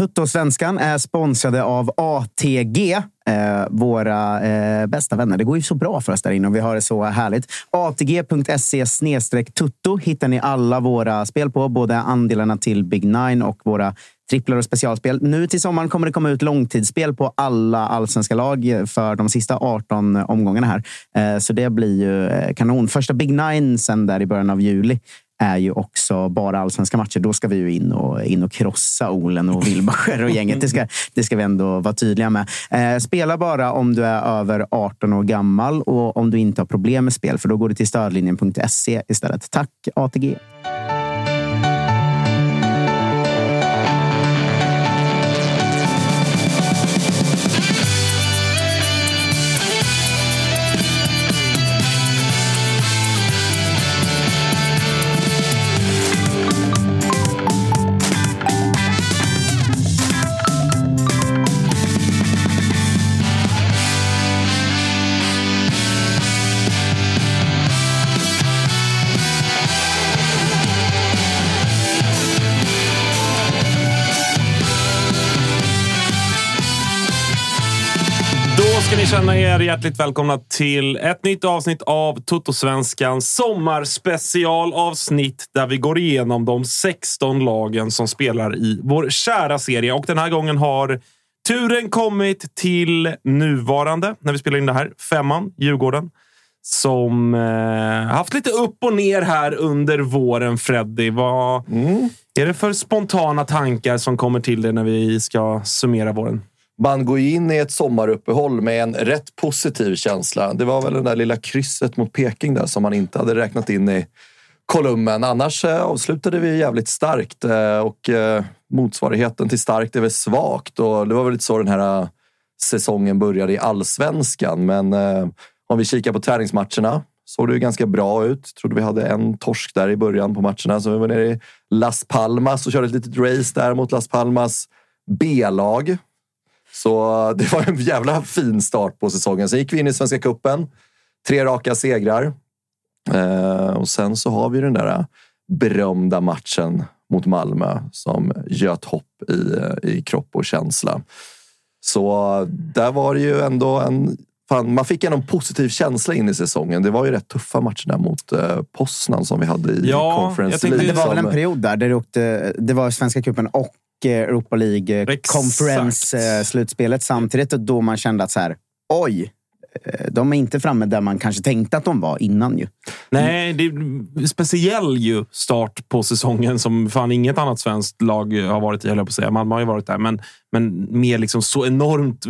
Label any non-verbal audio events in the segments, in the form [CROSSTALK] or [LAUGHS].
Tuttosvenskan är sponsrade av ATG, eh, våra eh, bästa vänner. Det går ju så bra för oss där inne och vi har det så härligt. ATG.se tutto hittar ni alla våra spel på, både andelarna till Big Nine och våra tripplar och specialspel. Nu till sommaren kommer det komma ut långtidsspel på alla allsvenska lag för de sista 18 omgångarna här. Eh, så det blir ju eh, kanon. Första Big Nine sen där i början av juli är ju också bara allsvenska matcher. Då ska vi ju in och, in och krossa Olen och Wilbacher och gänget. Det ska, det ska vi ändå vara tydliga med. Eh, spela bara om du är över 18 år gammal och om du inte har problem med spel, för då går du till stödlinjen.se istället. Tack ATG! Er hjärtligt välkomna till ett nytt avsnitt av Toto-svenskans sommarspecialavsnitt där vi går igenom de 16 lagen som spelar i vår kära serie. Och den här gången har turen kommit till nuvarande, när vi spelar in det här, femman, Djurgården. Som eh, haft lite upp och ner här under våren, Freddy. Vad är det för spontana tankar som kommer till dig när vi ska summera våren? Man går ju in i ett sommaruppehåll med en rätt positiv känsla. Det var väl det där lilla krysset mot Peking där som man inte hade räknat in i kolumnen. Annars eh, avslutade vi jävligt starkt eh, och eh, motsvarigheten till starkt är väl svagt. Och det var väl lite så den här säsongen började i allsvenskan. Men om vi kikar på träningsmatcherna såg det ju ganska bra ut. Trodde vi hade en torsk där i början på matcherna. Så vi var nere i Las Palmas och körde ett litet race där mot Las Palmas B-lag. Så det var en jävla fin start på säsongen. Sen gick vi in i Svenska Cupen. Tre raka segrar. Eh, och sen så har vi den där berömda matchen mot Malmö som göt hopp i, i kropp och känsla. Så där var det ju ändå en... Fan, man fick en positiv känsla in i säsongen. Det var ju rätt tuffa matcher där mot eh, Poznan som vi hade i Ja, Conference League. Det var väl en period där, där det, åkte, det var Svenska cupen och eh, Europa League eh, Exakt. Conference-slutspelet samtidigt. Och då man kände att så här, oj, eh, de är inte framme där man kanske tänkte att de var innan ju. Nej, det är speciell ju start på säsongen som fan inget annat svenskt lag har varit i, höll jag på att säga. Malmö har ju varit där, men, men med liksom så enormt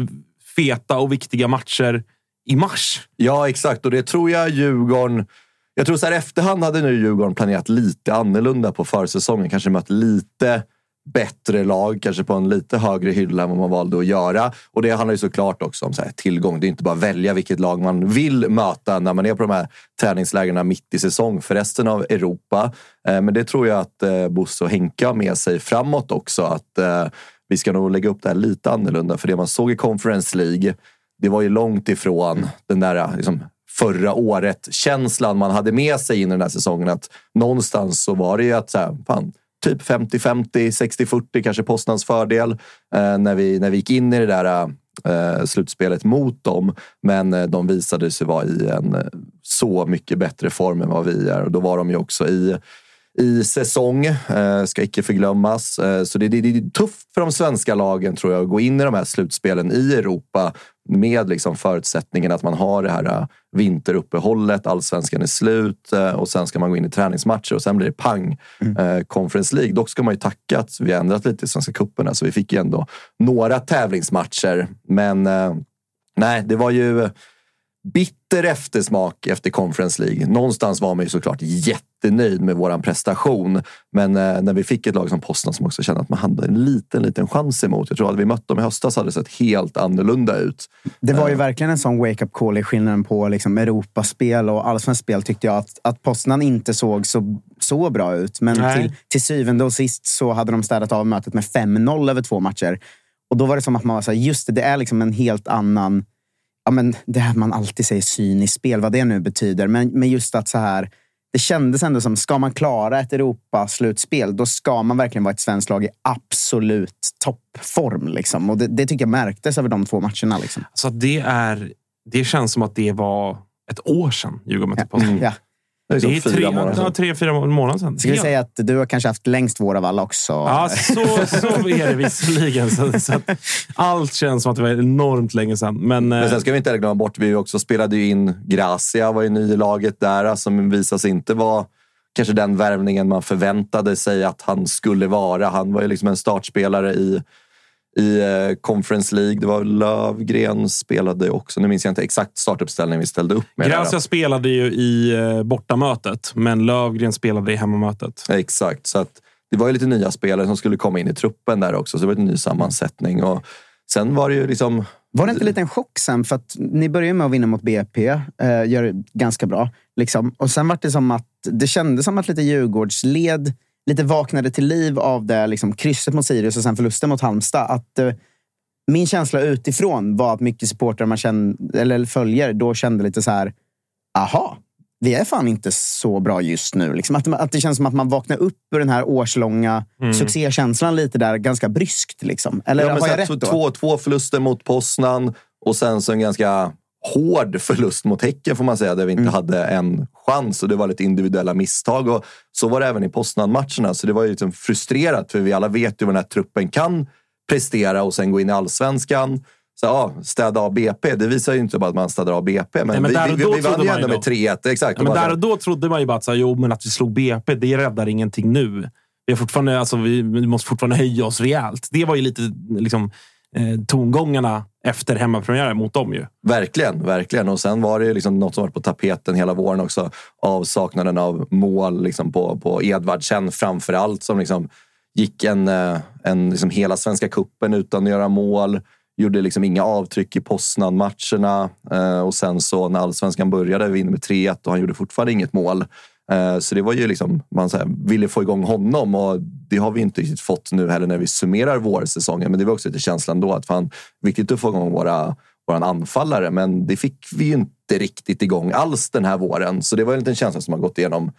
feta och viktiga matcher i mars. Ja, exakt. Och det tror jag Djurgården... Jag tror så här efterhand hade nu Djurgården planerat lite annorlunda på försäsongen. Kanske mött lite bättre lag, kanske på en lite högre hylla än vad man valde att göra. Och det handlar ju såklart också om så här, tillgång. Det är inte bara att välja vilket lag man vill möta när man är på de här träningslägren mitt i säsong för resten av Europa. Eh, men det tror jag att eh, Bosse och Henke har med sig framåt också. Att eh, vi ska nog lägga upp det här lite annorlunda. För det man såg i Conference League, det var ju långt ifrån den där eh, liksom, förra året-känslan man hade med sig in i den här säsongen. Att någonstans så var det ju att så här, fan, typ 50-50, 60-40 kanske Postnans fördel eh, när, vi, när vi gick in i det där eh, slutspelet mot dem. Men eh, de visade sig vara i en eh, så mycket bättre form än vad vi är och då var de ju också i i säsong, eh, ska icke förglömmas. Eh, så det, det, det, är tufft för de svenska lagen tror jag att gå in i de här slutspelen i Europa med liksom förutsättningen att man har det här eh, vinteruppehållet, allsvenskan är slut och sen ska man gå in i träningsmatcher och sen blir det pang, mm. Conference League. Dock ska man ju tacka att vi har ändrat lite i Svenska cupen, så vi fick ju ändå några tävlingsmatcher. Men nej, det var ju bitter eftersmak efter Conference League. Någonstans var man ju såklart jättenöjd med våran prestation. Men eh, när vi fick ett lag som Postnord som också kände att man hade en liten, liten chans emot. Jag tror att vi mött dem i höstas hade det sett helt annorlunda ut. Det var ju uh, verkligen en sån wake-up call i skillnaden på liksom Europaspel och allsvenskt spel tyckte jag att, att Postnord inte såg så, så bra ut. Men till, till syvende och sist så hade de städat av mötet med 5-0 över två matcher. Och då var det som att man var så här, just det, det är liksom en helt annan ja, men det här man alltid säger cyniskt spel, vad det nu betyder. Men, men just att så här, det kändes ändå som, ska man klara ett Europaslutspel, då ska man verkligen vara ett svenskt lag i absolut toppform. Liksom. Och det, det tycker jag märktes över de två matcherna. Liksom. Alltså det, är, det känns som att det var ett år sedan Djurgården mötte ja. ja. Det är, det är tre, månader tre, fyra månader sedan. Ska vi säga att du har kanske haft längst vår av alla också? Ja, så, så [LAUGHS] är det visserligen. Så, så allt känns som att det var enormt länge sedan. Men, Men sen ska vi inte glömma bort, vi också spelade ju in Gracia, var ju ny i laget där, som visade sig inte vara kanske den värvningen man förväntade sig att han skulle vara. Han var ju liksom en startspelare i i eh, Conference League. Det var Lövgren spelade också. Nu minns jag inte exakt startuppställningen vi ställde upp med. Gracia spelade ju i eh, bortamötet, men Lövgren spelade i hemmamötet. Exakt, så att det var ju lite nya spelare som skulle komma in i truppen där också. Så det var en ny sammansättning. Och sen var det ju liksom... Var det inte lite en chock sen? För att ni började med att vinna mot BP, eh, gör det ganska bra. Liksom. Och sen var det som att det kändes som att lite Djurgårdsled lite vaknade till liv av det liksom, krysset mot Sirius och sen förlusten mot Halmstad. Att, uh, min känsla utifrån var att mycket supportrar man kände, eller följer då kände lite så här, aha, vi är fan inte så bra just nu. Liksom att, att det känns som att man vaknar upp ur den här årslånga mm. succékänslan lite där, ganska bryskt. Liksom. Eller ja, har jag rätt då? Två, två förluster mot Poznan och sen så en ganska hård förlust mot Häcken får man säga, där vi inte mm. hade en chans och det var lite individuella misstag. Och så var det även i Poznan-matcherna, så det var ju liksom frustrerat för vi alla vet ju vad den här truppen kan prestera och sen gå in i allsvenskan. Så, ja, städa av BP, det visar ju inte bara att man städar av BP, men, Nej, men vi, vi, vi vann ju ändå med 3-1. Exakt. Ja, men där och då trodde man ju bara att så, jo, men att vi slog BP, det räddar ingenting nu. Vi, fortfarande, alltså, vi, vi måste fortfarande höja oss rejält. Det var ju lite liksom, eh, tongångarna efter hemmapremiären mot dem. Ju. Verkligen, verkligen. Och sen var det liksom något som var på tapeten hela våren också. Avsaknaden av mål liksom på, på Edvardsen framför allt. Som liksom gick en, eh, en liksom hela Svenska kuppen utan att göra mål. Gjorde liksom inga avtryck i Poznan-matcherna. Eh, och sen så när allsvenskan började, vi vinner med 3-1 och han gjorde fortfarande inget mål. Eh, så det var ju liksom, man så här, ville få igång honom och det har vi inte riktigt fått nu heller när vi summerar vårsäsongen. Men det var också lite känslan då att fan, viktigt att få igång våra, våran anfallare. Men det fick vi ju inte riktigt igång alls den här våren. Så det var en liten känsla som har gått igenom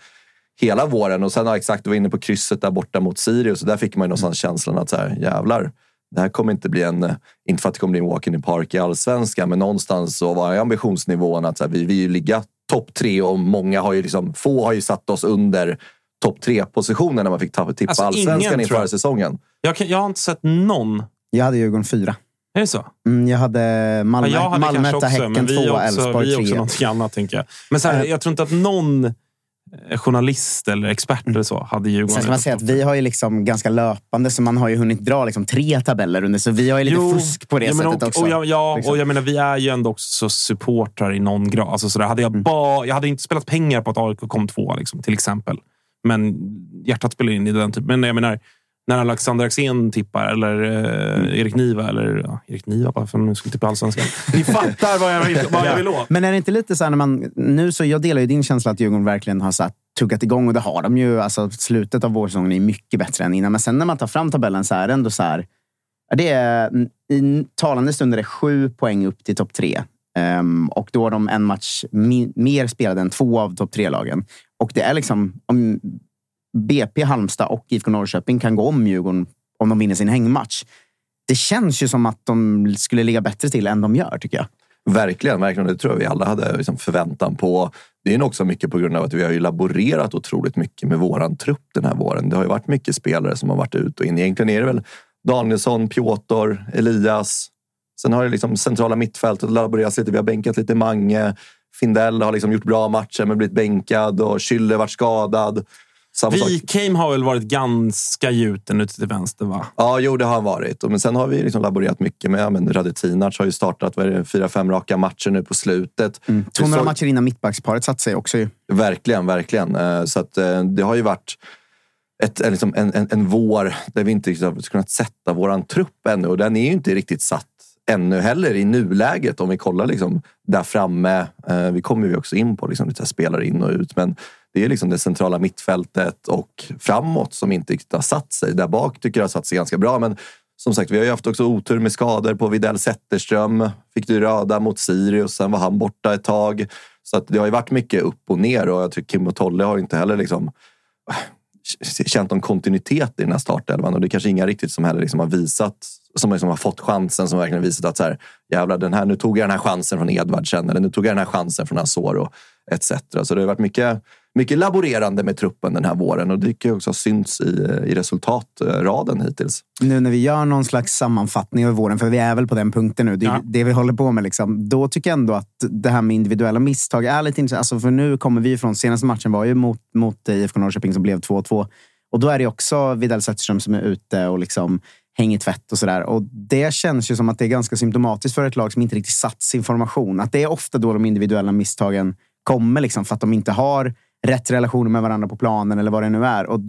hela våren. Och sen har exakt, du var inne på krysset där borta mot Sirius och där fick man ju någonstans känslan att så här, jävlar, det här kommer inte bli en, inte för att det kommer bli en walk in the park i allsvenskan, men någonstans så var ambitionsnivån att så här, vi vill ligga topp tre och många har ju liksom, få har ju satt oss under topp tre-positionen när man fick tippa alltså, allsvenskan inför säsongen. Jag, kan, jag har inte sett någon. Jag hade Djurgården fyra. Är det så? Mm, jag hade Malmö, ja, jag hade Malmö etta, Häcken tvåa, Elfsborg trea. Vi är också någonting annat, tänker jag. Men så här, jag tror inte att någon Eh, journalist eller expert eller så hade Djurgården. Sen ska man säga att vi har ju liksom ganska löpande, så man har ju hunnit dra liksom tre tabeller under. Så vi har ju lite jo, fusk på det ja, sättet och, också. Och jag, ja, liksom. och jag menar, vi är ju ändå också supportrar i någon grad. Alltså, så hade jag, mm. ba, jag hade inte spelat pengar på att AIK kom tvåa, liksom, till exempel. Men hjärtat spelar in i den typen. Men jag menar, när Alexander Axén tippar eller eh, Erik Niva. Eller ja, Erik Niva, för att nu skulle tippa allsvenskan. Ni fattar vad jag vill, [LAUGHS] vad jag vill åt. Men är det inte lite så här när man... Nu så jag delar ju din känsla att Djurgården verkligen har satt tuggat igång och det har de ju. Alltså, slutet av vårsäsongen är mycket bättre än innan. Men sen när man tar fram tabellen så är det ändå så här. Det är, I talande stunder är det sju poäng upp till topp tre. Ehm, och då har de en match mer spelad än två av topp tre-lagen. Och det är liksom... Om BP, Halmstad och IFK Norrköping kan gå om Djurgården om de vinner sin hängmatch. Det känns ju som att de skulle ligga bättre till än de gör, tycker jag. Verkligen, verkligen. Det tror jag vi alla hade liksom förväntan på. Det är nog också mycket på grund av att vi har ju laborerat otroligt mycket med våran trupp den här våren. Det har ju varit mycket spelare som har varit ut och in. Egentligen är det väl Danielsson, Piotr, Elias. Sen har det liksom centrala mittfältet laborerats lite. Vi har bänkat lite Mange. Findell har liksom gjort bra matcher men blivit bänkad och Schüller varit skadad. Samma sak. Wikheim har väl varit ganska gjuten ute till vänster, va? Ja, jo, det har han varit. Men sen har vi liksom laborerat mycket med men Radetinac har ju startat vad är det, fyra, fem raka matcher nu på slutet. Två Vi några såg- matcher innan mittbacksparet satt sig också. Ju. Verkligen, verkligen. Eh, Så att eh, det har ju varit ett, en, liksom en, en, en vår där vi inte riktigt har kunnat sätta våran trupp ännu. Och den är ju inte riktigt satt ännu heller i nuläget om vi kollar liksom där framme. Eh, Vi kommer ju också in på liksom lite spelare in och ut. Men det är liksom det centrala mittfältet och framåt som inte riktigt har satt sig. Där bak tycker jag har satt sig ganska bra. Men som sagt, vi har ju haft också otur med skador på Videll Zetterström. Fick du röda mot Sirius, sen var han borta ett tag. Så att det har ju varit mycket upp och ner och jag tycker Kim och Tolle har inte heller liksom äh, känt någon kontinuitet i den här startelvan och det är kanske inga riktigt som heller liksom har visat som liksom har fått chansen som verkligen visat att så här, jävlar, den här, nu tog jag den här chansen från Edvardsen eller nu tog jag den här chansen från Asoro etc. Så det har varit mycket, mycket laborerande med truppen den här våren och det tycker jag också har synts i, i resultatraden hittills. Nu när vi gör någon slags sammanfattning av våren, för vi är väl på den punkten nu. Det, Ja. det vi håller på med. Liksom. Då tycker jag ändå att det här med individuella misstag är lite intressant. Alltså, för nu kommer vi från, senaste matchen var ju mot, mot IFK Norrköping som blev 2-2. Och då är det också Widell Zetterström som är ute och liksom hänger tvätt och sådär. Och det känns ju som att det är ganska symptomatiskt för ett lag som inte riktigt satt sin formation. Att det är ofta då de individuella misstagen kommer, liksom, för att de inte har rätt relationer med varandra på planen eller vad det nu är. Och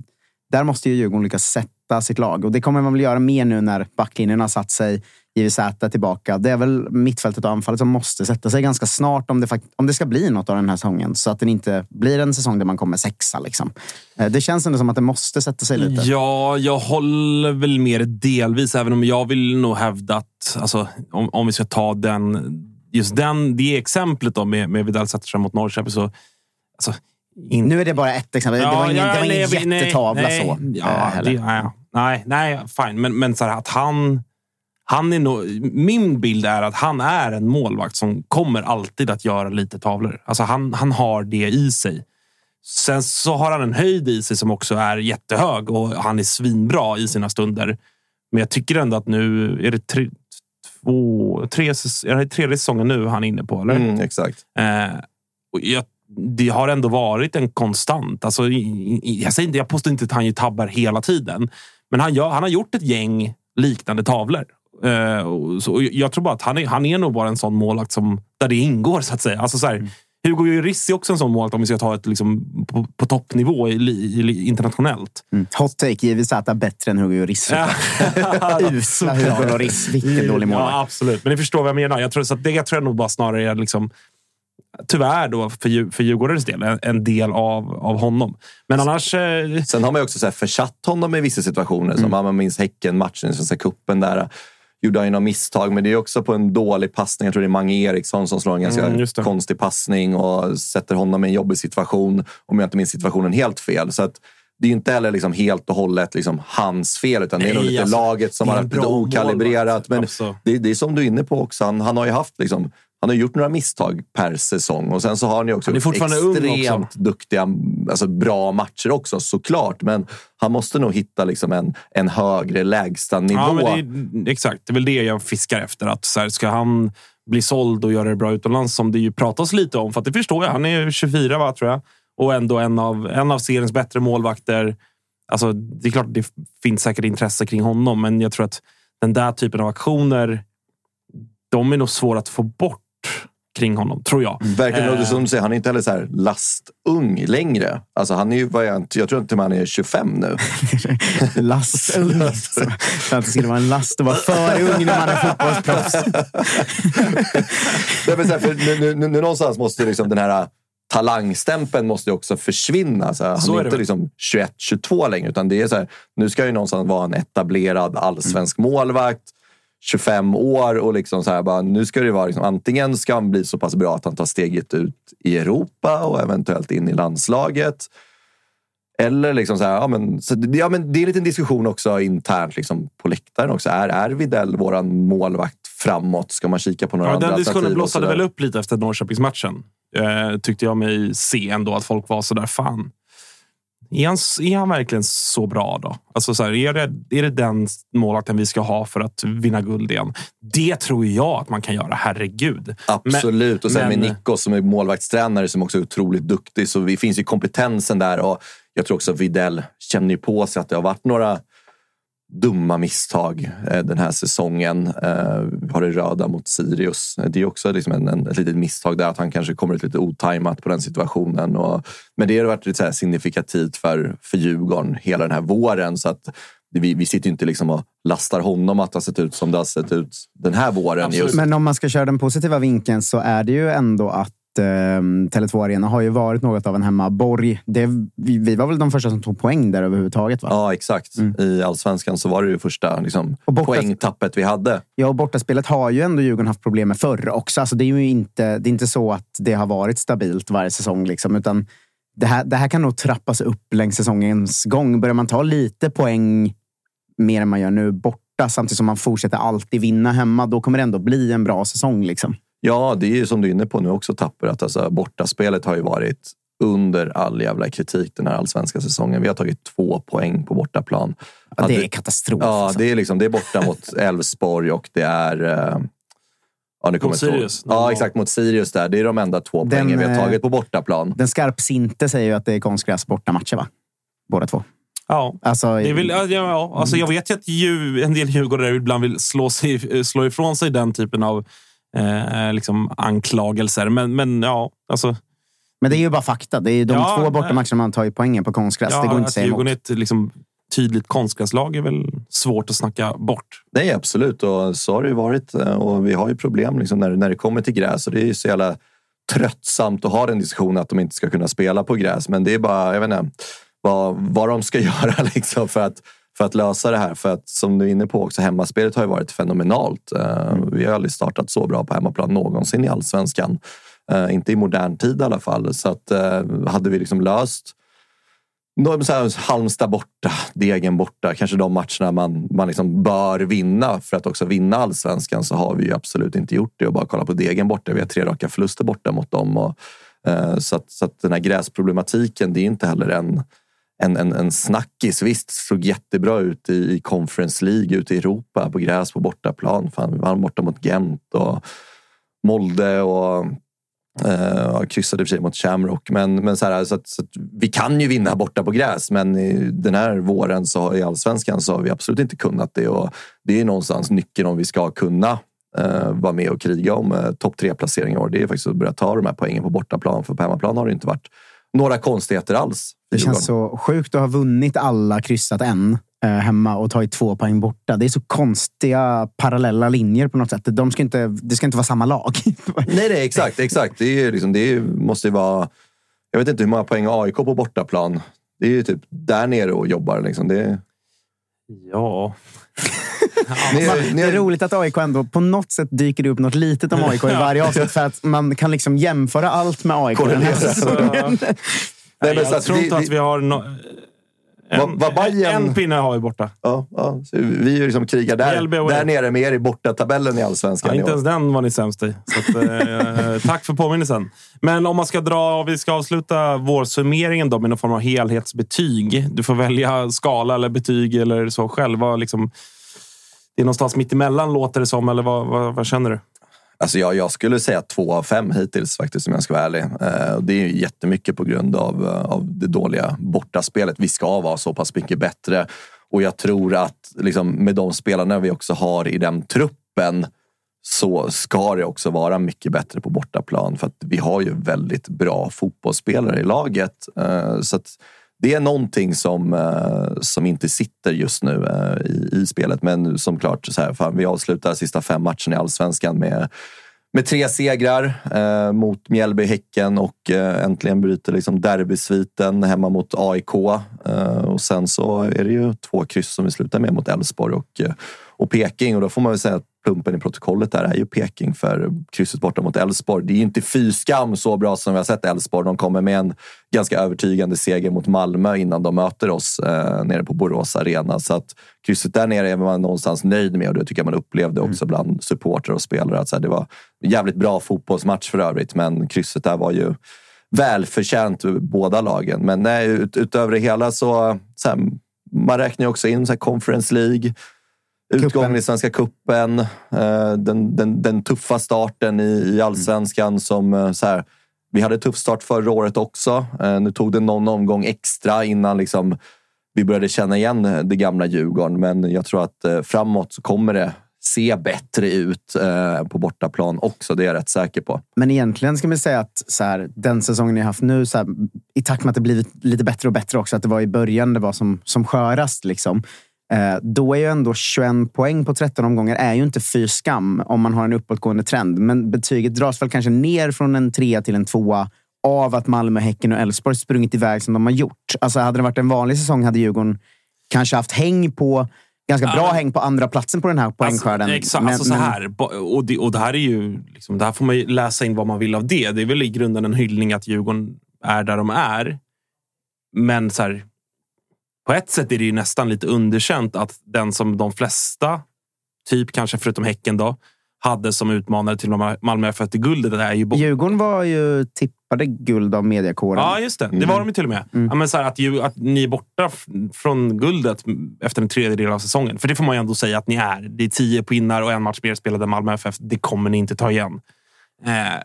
där måste ju Djurgården lyckas sätta sitt lag. Och det kommer man väl göra mer nu när backlinjen har satt sig. JVZ tillbaka. Det är väl mittfältet och anfallet som måste sätta sig ganska snart om det, fakt- om det ska bli något av den här säsongen. Så att det inte blir en säsong där man kommer sexa. Liksom. Eh, det känns ändå som att det måste sätta sig lite. Ja, jag håller väl med delvis, även om jag vill nog hävda att alltså, om, om vi ska ta den, just den, det exemplet då med, med Widell Zetterström mot Norrköping så... Alltså, in, Nu är det bara ett exempel. det var ingen, det var nej, ingen nej, jättetavla nej, så. eh, Ja, heller. det, nej, nej, nej, fine. Men, men så här, att han... Han är nog, min bild är att han är en målvakt som kommer alltid att göra lite tavlor. Alltså han, han har det i sig. Sen så har han en höjd i sig som också är jättehög och han är svinbra i sina stunder. Men jag tycker ändå att nu är det tre, två, tre, är det tredje säsongen nu han är inne på. Eller? Mm, exakt. Eh, och jag, det har ändå varit en konstant. Alltså, jag, säger inte, jag påstår inte att han gör tabbar hela tiden. Men han, gör, han har gjort ett gäng liknande tavlor. Och, så, jag tror bara att han är, han är nog bara en sån målvakt som, där det ingår, så att säga. Alltså, så här, Hugo Lloris är också en sån målvakt om vi ska ta ett liksom, på, på toppnivå i, i, internationellt. Mm. Hot take, JVZ är bättre än Hugo Lloris. [LAUGHS] [LAUGHS] Usla Hugo Lloris. Vilken dålig målvakt. Ja, absolut. Men ni förstår vad jag menar. Jag tror, så att det jag tror jag nog bara snarare är liksom, tyvärr då för, för Djurgårdens del, en, en del av, av honom. Men annars... Eh, Sen har man ju också så här försatt honom i vissa situationer. Som man minns Häcken-matchen i Svenska cupen där gjorde han ju några misstag. Men det är också på en dålig passning. Jag tror det är Mange Eriksson som slår en ganska Mm, konstig passning och sätter honom i en jobbig situation. Om jag inte minns situationen helt fel. Så att det är inte heller liksom helt och hållet liksom hans fel, utan det är nog lite alltså, laget som har haft lite okalibrerat. Men det, det är som du är inne på också. Han, han har ju haft liksom, han har gjort några misstag per säsong och sen så har han ju också Han extremt också. duktiga, alltså bra matcher också såklart. Men han måste nog hitta liksom en, en högre lägstanivå. Ja, men det är, exakt. Det är väl det jag fiskar efter. Att så här, ska han bli såld och göra det bra utomlands som det ju pratas lite om? För att det förstår jag. Han är 24, va, tror jag. Och ändå en av, en av seriens bättre målvakter. Alltså, det är klart det finns säkert intresse kring honom, men jag tror att den där typen av aktioner, de är nog svåra att få bort. Kring honom, tror jag. Verkligen, är Eh, som du säger, han är inte heller så här lastung längre. Alltså han är ju, vad är han, jag tror inte man är 25 nu. [LAUGHS] Last. För att det skulle vara en last att vara för ung när man är fotbollsproffs. Nej, men så här, för nu, nu, nu, nu någonstans måste liksom den här talangstämpeln måste ju också försvinna. Så här, han Så är är det inte liksom 21-22 längre. Utan det är så här, nu ska ju någonstans vara en etablerad allsvensk målvakt. 25 år och liksom så här, bara, nu ska det vara liksom, antingen ska han bli så pass bra att han tar steget ut i Europa och eventuellt in i landslaget. Eller liksom så här, ja, men, så, det- ja, men det är en liten diskussion också internt liksom, på läktaren också. Är, är Videll våran målvakt framåt? Ska man kika på några Ja, andra den diskussionen alternativ blossade väl upp lite efter Norrköpingsmatchen. Eh, tyckte jag mig se ändå att folk var sådär, fan. Är han, är han verkligen så bra då? Alltså så här, är, det, är det den målvakten vi ska ha för att vinna guld igen? Det tror jag att man kan göra, herregud. Absolut. och sen men- med Nikos som är målvaktstränare som också är otroligt duktig. Så det finns ju kompetensen där. Och jag tror också Videll känner på sig att det har varit några dumma misstag eh, den här säsongen. Eh, vi har det röda mot Sirius. Det är också liksom en, en, ett litet misstag där att han kanske kommer ut lite otajmat på den situationen. Och, men det har varit lite så här signifikativt för, för Djurgården hela den här våren. Så att vi, vi sitter ju inte liksom och lastar honom att det har sett ut som det har sett ut den här våren. Absolut. Just. Men om man ska köra den positiva vinkeln så är det ju ändå att eh, Tele2 Arena har ju varit något av en hemmaborg. Det, vi, vi var väl de första som tog poäng där överhuvudtaget? Va? Ja, exakt. I allsvenskan så var det ju första liksom, Och borta- poängtappet vi hade. Ja, och bortaspelet har ju ändå Djurgården haft problem med förr också. Alltså, det är ju inte, det är inte så att det har varit stabilt varje säsong. Liksom, utan det här, det här kan nog trappas upp längs säsongens gång. Börjar man ta lite poäng mer än man gör nu borta samtidigt som man fortsätter alltid vinna hemma, då kommer det ändå bli en bra säsong. Liksom. Ja, det är ju som du är inne på nu också Tapper, att alltså, bortaspelet har ju varit under all jävla kritik den här allsvenska säsongen. Vi har tagit två poäng på bortaplan. Ja, det är katastrof. Ja, alltså. det är, liksom, det är borta mot [LAUGHS] Elfsborg och det är... eh, Ja, nu kommer Mot. Sirius. Ja, exakt. Mot Sirius där. Det är de enda två Den, poängen vi har eh, tagit på bortaplan. Den skarpsinte säger ju att det är konstgräs bortamatcher, va? Båda två. Ja. Alltså, Det väl, ja, ja, alltså jag vet ju att ju, en del djurgårdare ibland vill slå, sig, slå ifrån sig den typen av eh, liksom anklagelser. Men, men ja, alltså, Men det är ju bara fakta. Det är ju de Ja, två bortamatcherna man tar ju poängen på konstgräs. det går inte att säga emot. Är ett liksom, tydligt konstgräslag är väl svårt att snacka bort. Nej, absolut. Och så har det ju varit. Och vi har ju problem liksom när, när det kommer till gräs. Och det är ju så jävla tröttsamt att ha den diskussionen att de inte ska kunna spela på gräs. Men det är bara, jag vet inte, vad, vad de ska [LAUGHS] göra liksom för, att, för att lösa det här. För att som du är inne på också, hemmaspelet har ju varit fenomenalt. Eh, Vi har aldrig startat så bra på hemmaplan någonsin i allsvenskan. Eh, Inte i modern tid i alla fall. Så att, eh, hade vi liksom löst så här, Halmstad borta, Degen borta. Kanske de matcherna man, man liksom bör vinna för att också vinna allsvenskan så har vi ju absolut inte gjort det. Och bara kolla på Degen borta. Vi har tre raka förluster borta mot dem. Och, så, att, så att den här gräsproblematiken, det är inte heller en, en, en, en snackis. Visst, såg jättebra ut i, i Conference League ute i Europa på gräs på bortaplan. Fan, vi vann borta mot Gent och Molde och Uh, kryssade i och för sig mot Shamrock. Men, men så här, så att, så att vi kan ju vinna borta på gräs, men i den här våren så, i allsvenskan så har vi absolut inte kunnat det. Och det är någonstans nyckeln om vi ska kunna uh, vara med och kriga om uh, topp tre placeringar. i år. Det är faktiskt att börja ta de här poängen på bortaplan. För på hemmaplan har det inte varit några konstigheter alls. Det känns så sjukt att ha vunnit alla kryssat en eh, hemma och tagit två poäng borta. Det är så konstiga parallella linjer på något sätt. De ska inte, det ska inte vara samma lag. [LAUGHS] Nej, nej, exakt. exakt. Det, är liksom, det måste ju vara... Jag vet inte hur många poäng AIK på bortaplan. Det är ju typ där nere och jobbar. Liksom. Det, Ja. Det är roligt att AIK ändå på något sätt dyker det upp något litet om AIK i varje avsnitt. För att man kan liksom jämföra allt med AIK. den här säsongen. Nej, men jag tror vi- inte att vi har... No, en, vad Bayern- en pinne har vi borta. Ja, ja. Vi ju liksom krigar där, där nere med er i bortatabellen i allsvenskan. Ja, inte ens den var ni sämst i. Att, eh, [LAUGHS] tack för påminnelsen. Men om man ska dra, vi ska avsluta vårsummeringen då med någon form av helhetsbetyg. Du får välja skala eller betyg eller så själv. Vad Liksom, det är någonstans mitt emellan låter det som, eller vad, vad, vad känner du? Alltså jag, jag skulle säga två av fem hittills faktiskt om jag ska vara ärlig. Eh, det är ju jättemycket på grund av, eh, av det dåliga bortaspelet. Vi ska vara så pass mycket bättre. Och jag tror att liksom, med de spelarna vi också har i den truppen så ska det också vara mycket bättre på bortaplan. För att vi har ju väldigt bra fotbollsspelare i laget. Eh, så att det är någonting som, eh, som inte sitter just nu eh, i, i spelet. Men som klart, så här, fan, vi avslutar sista fem matcherna i allsvenskan med med tre segrar eh, mot Mjällby, Häcken och eh, äntligen bryter liksom derbysviten hemma mot AIK. Eh, och sen så är det ju två kryss som vi slutar med mot Elfsborg och, eh, och Peking. Och då får man väl säga att plumpen i protokollet där är ju Peking för krysset borta mot Elfsborg. Det är ju inte fy skam så bra som vi har sett Elfsborg. De kommer med en ganska övertygande seger mot Malmö innan de möter oss eh, nere på Borås Arena. Så att krysset där nere är man någonstans nöjd med och det tycker jag man upplevde mm. också mm. bland supportrar och spelare. Att så här, det var jävligt bra fotbollsmatch för övrigt, men krysset där var ju välförtjänt båda lagen. Men nej, ut, utöver det hela så, så här, man räknar ju också in så här, Conference League Utgången i Svenska Cupen, eh, den, den, den, tuffa starten i, i allsvenskan mm. som eh, så här, vi hade tuff start förra året också. Eh, nu tog det någon omgång extra innan liksom, vi började känna igen det gamla Djurgården. Men jag tror att framåt så kommer det se bättre ut på bortaplan också. Det är jag rätt säker på. Men egentligen ska man säga att så här, den säsongen ni har haft nu, så här, i takt med att det blivit lite bättre och bättre också, att det var i början det var som, som skörast. Liksom. Eh, då är ju ändå 21 poäng på 13 omgångar är ju inte fy skam om man har en uppåtgående trend. Men betyget dras väl kanske ner från en trea till en tvåa av att Malmö, Häcken och Elfsborg sprungit iväg som de har gjort. Alltså hade det varit en vanlig säsong hade Djurgården kanske haft häng på ganska bra ja, häng på andra platsen på den här poängskörden. Alltså, exakt, men, alltså så här. Och det, och det här är ju... Liksom, det här får man ju läsa in vad man vill av det. Det är väl i grunden en hyllning att Djurgården är där de är. Men så här, på ett sätt är det ju nästan lite underkänt att den som de flesta, typ kanske förutom Häcken då, hade som utmanare till Malmö FF till guldet. Det är ju Djurgården var ju tippade guld av mediakåren. Ja, just det. Det var mm. de ju till och med. Mm. Ja, men så här, att, ju, att ni är borta från guldet efter en tredjedel av säsongen. För det får man ju ändå säga att ni är. Det är tio pinnar och en match mer spelade Malmö FF. Det kommer ni inte ta igen. Eh,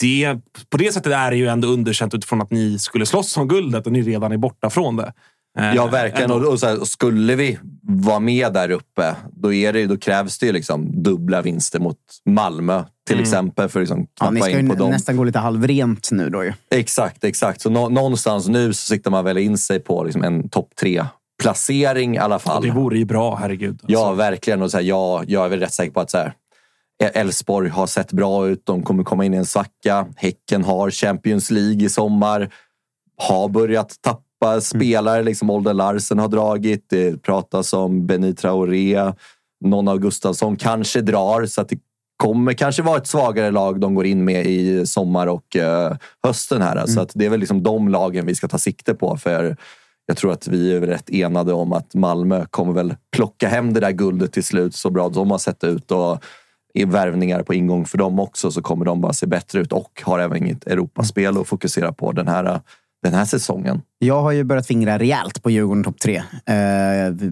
det, på det sättet är det ju ändå underkänt utifrån att ni skulle slåss om guldet och ni redan är borta från det. Eh, ja, verkligen. Och, och, så här, skulle vi vara med där uppe, då, är det, då krävs det ju liksom dubbla vinster mot Malmö till mm. exempel. För att liksom knappa ja, in på dem. nästan gå lite halvrent nu då ju. Exakt, exakt. Så nå, någonstans nu så siktar man väl in sig på liksom en topp tre placering i alla fall. Och det vore ju bra, herregud. Alltså. Ja, verkligen. Och så här, ja, jag är väl rätt säker på att så här, Elfsborg har sett bra ut. De kommer komma in i en svacka. Häcken har Champions League i sommar. Har börjat tappa Mm. spelare. Liksom Olden Larsen har dragit. Det pratas om Benny Traoré. Någon av Gustafsson kanske drar. Så att det kommer kanske vara ett svagare lag de går in med i sommar och uh, hösten. här. Mm. Så att det är väl liksom de lagen vi ska ta sikte på. För jag tror att vi är rätt enade om att Malmö kommer väl plocka hem det där guldet till slut så bra de har sett ut. Och är värvningar på ingång för dem också så kommer de bara se bättre ut och har även inget Europaspel att fokusera på den här den här säsongen. Jag har ju börjat fingra rejält på Djurgården topp tre. Eh,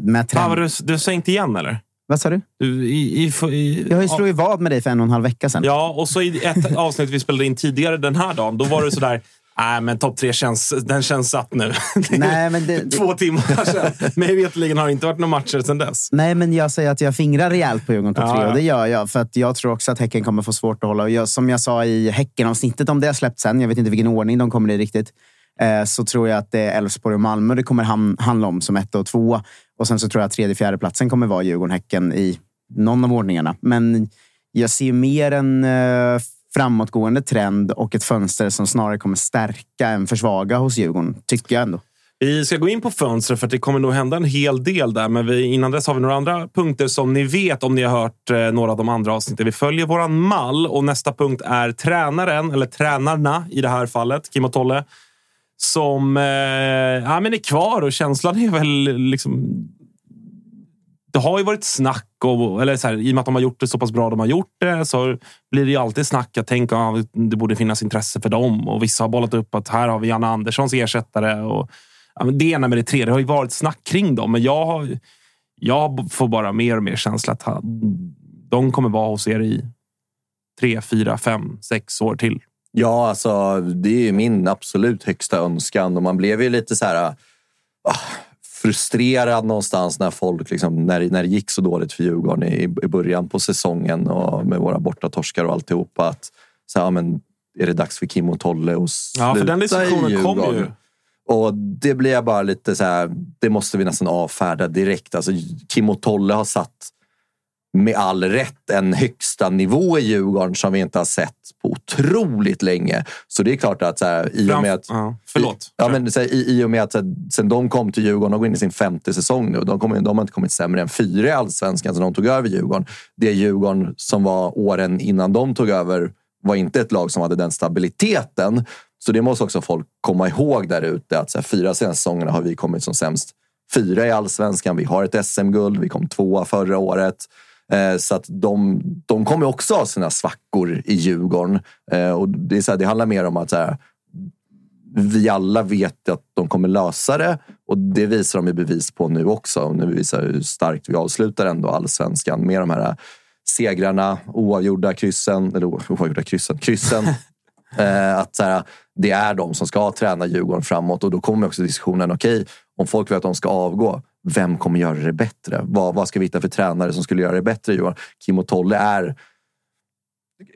med trend... ah, du, du sänkt igen eller? Vad sa du? du i, i, i, jag har ju vad med dig för en och en halv vecka sedan. Ja, och så i ett [LAUGHS] avsnitt vi spelade in tidigare den här dagen, då var det sådär [LAUGHS] Nej, men topp tre känns, den känns satt nu. [LAUGHS] Nej, men det, Två timmar sedan. Mig veterligen har det inte varit några matcher sedan dess. Nej, men jag säger att jag fingrar rejält på Djurgården topp ja, tre. Och det gör jag. För att jag tror också att Häcken kommer få svårt att hålla. Jag, som jag sa i Häcken-avsnittet, om det har släppt sen. Jag vet inte vilken ordning de kommer i riktigt. Eh, så tror jag att det är Elfsborg och Malmö det kommer handla om som ett och två. Och sen så tror jag att tredje, fjärde platsen kommer vara Djurgården-Häcken i någon av ordningarna. Men jag ser mer en eh, framåtgående trend och ett fönster som snarare kommer stärka än försvaga hos Djurgården, tycker jag ändå. Vi ska gå in på fönstret för det kommer nog hända en hel del där. Men vi, innan dess har vi några andra punkter som ni vet om ni har hört eh, några av de andra avsnitten. Vi följer våran mall och nästa punkt är tränaren, eller tränarna i det här fallet, Kim och Tolle som eh, ja, men är kvar och känslan är väl liksom... Det har ju varit snack, och, eller så här, i och med att de har gjort det så pass bra de har gjort det så blir det ju alltid snack. Jag tänker att det borde finnas intresse för dem och vissa har bollat upp att här har vi Janne Anderssons ersättare. Och, ja, det ena med det tredje. Det har ju varit snack kring dem, men jag, har, jag får bara mer och mer känsla att de kommer vara hos er i tre, fyra, fem, sex år till. Ja, alltså det är min absolut högsta önskan och man blev ju lite så här... Oh, frustrerad någonstans när folk, liksom, när, när det gick så dåligt för Djurgården i, i början på säsongen och med våra bortatorskar och alltihopa. Att, så, ja, men, är det dags för Kim och Tolle att sluta Ja, för den diskussionen kom ju. Och det blir jag bara lite så här, det måste vi nästan avfärda direkt. Alltså, Kim och Tolle har satt med all rätt en högsta nivå i Djurgården som vi inte har sett på otroligt länge. Så det är klart att så här, i och med att... Ja, förlåt. Ja, men, så här, i, I och med att så här, sen de kom till Djurgården, de går in i sin femte säsong nu. De, kommer, de har inte kommit sämre än fyra i allsvenskan sen de tog över Djurgården. Det Djurgården som var åren innan de tog över var inte ett lag som hade den stabiliteten. Så det måste också folk komma ihåg där ute. Att så här, fyra senaste säsongerna har vi kommit som sämst. Fyra i allsvenskan. Vi har ett SM-guld. Vi kom tvåa förra året. Eh, så att de, de kommer också ha sina svackor i Djurgården. Eh, och det, är så här, det handlar mer om att här, vi alla vet att de kommer lösa det och det visar de ju bevis på nu också. Nu visar hur starkt vi avslutar ändå allsvenskan med de här segrarna, oavgjorda kryssen, eller oavgjorda kryssen, kryssen. [LAUGHS] eh, att så här, det är de som ska träna Djurgården framåt och då kommer också diskussionen, okej, om folk vet att de ska avgå, vem kommer göra det bättre? Vad, vad ska vi hitta för tränare som skulle göra det bättre Johan? Kim och Tolle är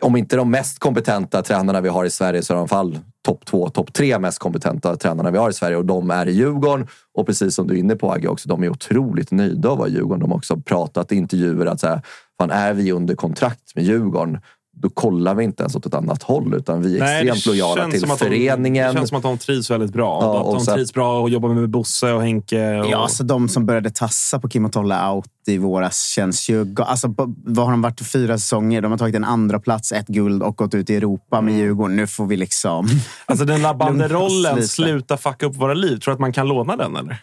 om inte de mest kompetenta tränarna vi har i Sverige så är de i alla fall topp två, topp tre mest kompetenta tränarna vi har i Sverige och de är i Djurgården. Och precis som du är inne på Agge också, de är otroligt nöjda av att vara i Djurgården. De har också pratat i intervjuer att så här, fan, är vi under kontrakt med Djurgården då kollar vi inte ens åt ett annat håll utan vi är Nej, det extremt lojala känns till som att de- föreningen. Det känns som att de trivs väldigt bra. Ja, att de så- trivs bra och jobbar med Bosse och Henke. Och... Ja, alltså de som började tassa på Kim och Tolle out i våras känns ju... Alltså, vad har de varit? Fyra säsonger. De har tagit en andra plats, ett guld och gått ut i Europa med Djurgården. Nu får vi liksom... [LAUGHS] Alltså den där banderollen, sluta fucka upp våra liv. Tror du att man kan låna den eller?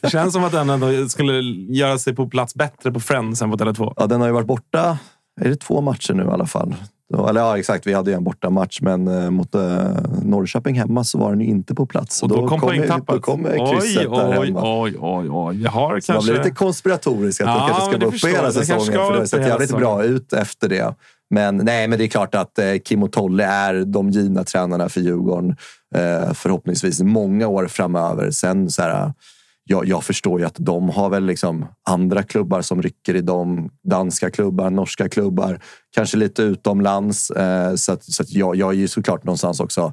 det känns som att den ändå skulle göra sig på plats bättre på Friends än på Tele2. Ja, den har ju varit borta, är det två matcher nu i alla fall? Då- Eller ja, exakt. Vi hade ju en bortamatch, men eh, mot eh, Norrköping hemma så var den ju inte på plats. Och då, kom kommer- poängtappet. Då oj, krysset där oj, hemma. oj, oj, oj. Jag har Så kanske... blir lite konspiratorisk att Ja, det kanske ska uppe förstår hela säsongen. För det har sett jävligt bra ut efter det. Men nej, men det är klart att eh, Kim och Tolle är de givna tränarna för Djurgården. Eh, förhoppningsvis många år framöver. Sen så här, jag, jag förstår ju att de har väl liksom andra klubbar som rycker i dem. Danska klubbar, norska klubbar, kanske lite utomlands. Eh, så att, så att jag, jag är ju såklart någonstans också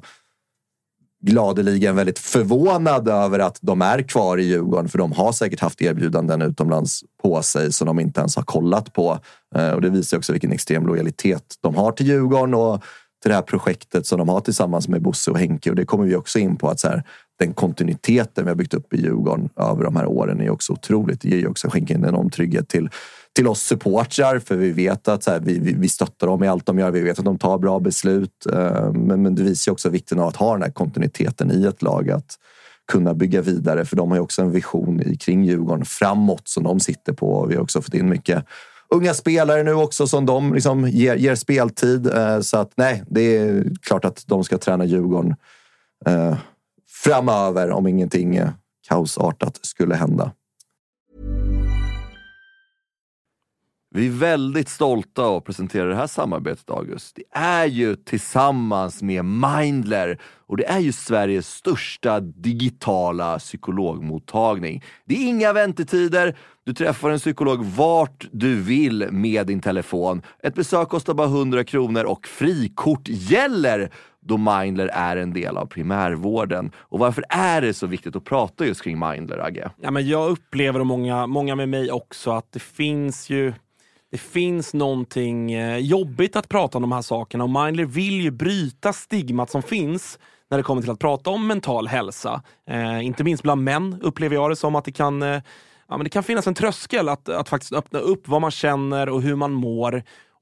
gladeligen väldigt förvånad över att de är kvar i Djurgården. För de har säkert haft erbjudanden utomlands på sig som de inte ens har kollat på. Eh, Och det visar också vilken extrem lojalitet de har till Djurgården och till det här projektet som de har tillsammans med Bosse och Henke. Och det kommer vi också in på. att så här, den kontinuiteten vi har byggt upp i Djurgården över de här åren är också otroligt. Det ger ju också skänker en enorm trygghet till till oss supportrar, för vi vet att så här, vi, vi, vi stöttar dem i allt de gör. Vi vet att de tar bra beslut. Eh, men, men det visar ju också vikten av att ha den här kontinuiteten i ett lag. Att kunna bygga vidare, för de har ju också en vision i, kring Djurgården framåt som de sitter på. Vi har också fått in mycket unga spelare nu också som de liksom ger, ger speltid. Eh, så att nej, det är klart att de ska träna Djurgården eh, framöver om ingenting eh, kaosartat skulle hända. Vi är väldigt stolta att presentera det här samarbetet, August. Det är ju tillsammans med Mindler och det är ju Sveriges största digitala psykologmottagning. Det är inga väntetider. Du träffar en psykolog vart du vill med din telefon. Ett besök kostar bara 100 kronor och frikort gäller då Mindler är en del av primärvården. Och varför är det så viktigt att prata just kring Mindler, Agge? Ja, men jag upplever, och många, många med mig också, att det finns ju det finns någonting eh, jobbigt att prata om de här sakerna och Mindler vill ju bryta stigmat som finns när det kommer till att prata om mental hälsa. Eh, inte minst bland män upplever jag det som att det kan, eh, ja, men det kan finnas en tröskel att, att faktiskt öppna upp vad man känner och hur man mår.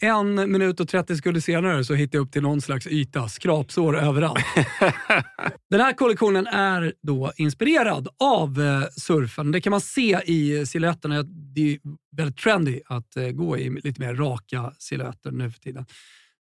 En minut och 30 sekunder senare så hittade jag upp till någon slags yta, skrapsår överallt. [LAUGHS] Den här kollektionen är då inspirerad av eh, surfen. Det kan man se i silhuetterna. Det är väldigt trendy att eh, gå i lite mer raka silhuetter nu för tiden.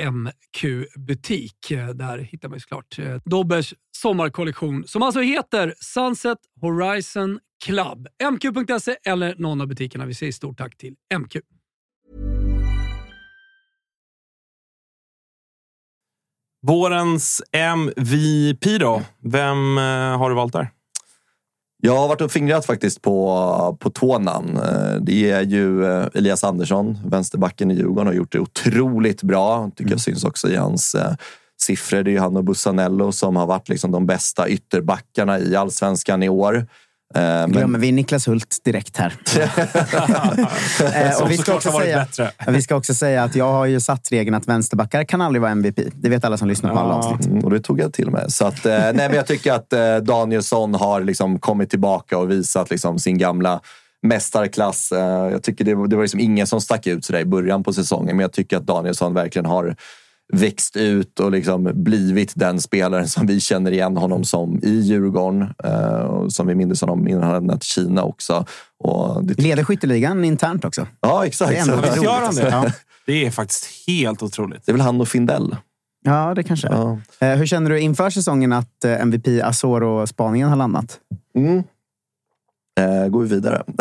MQ-butik. Eh, där hittar man såklart eh, Dobbers sommarkollektion som alltså heter Sunset Horizon Club. MQ.se eller någon av butikerna. Vi säger stort tack till MQ. Vårens MVP då? Vem eh, har du valt där? Jag har varit och fingrat faktiskt på, på två namn. Eh, Det är ju eh, Elias Andersson, vänsterbacken i Djurgården, har gjort det otroligt bra. Tycker jag syns också i hans eh, siffror. Det är ju han och Bussanello som har varit liksom de bästa ytterbackarna i allsvenskan i år. Eh, Men Glömmer vi Niklas Hult direkt här. [LAUGHS] Eh, och vi, ska också säga, vi ska också säga att jag har ju satt regeln att vänsterbackar kan aldrig vara MVP. Det vet alla som lyssnar på alla avsnitt. Mm, och det tog jag till med. Så att, eh, nej, men jag tycker att Danielsson har liksom kommit tillbaka och visat liksom sin gamla mästarklass. Jag tycker det, var- det var liksom ingen som stack ut sådär i början på säsongen, men jag tycker att Danielsson verkligen har växt ut och liksom blivit den spelaren som vi känner igen honom som i Djurgården. Eh, som vi minns honom innan han lämnade Kina också. Och det, Leder skytteligan internt också. ja, exakt. Det är ändå Så- Visst gör han det? Ja. Det är faktiskt helt otroligt. Det är väl han och Findell. Ja, det kanske. Ja. Eh, Hur känner du inför säsongen att eh, MVP Asoro-spaningen har landat? Mm. Eh, går vi vidare. [LAUGHS]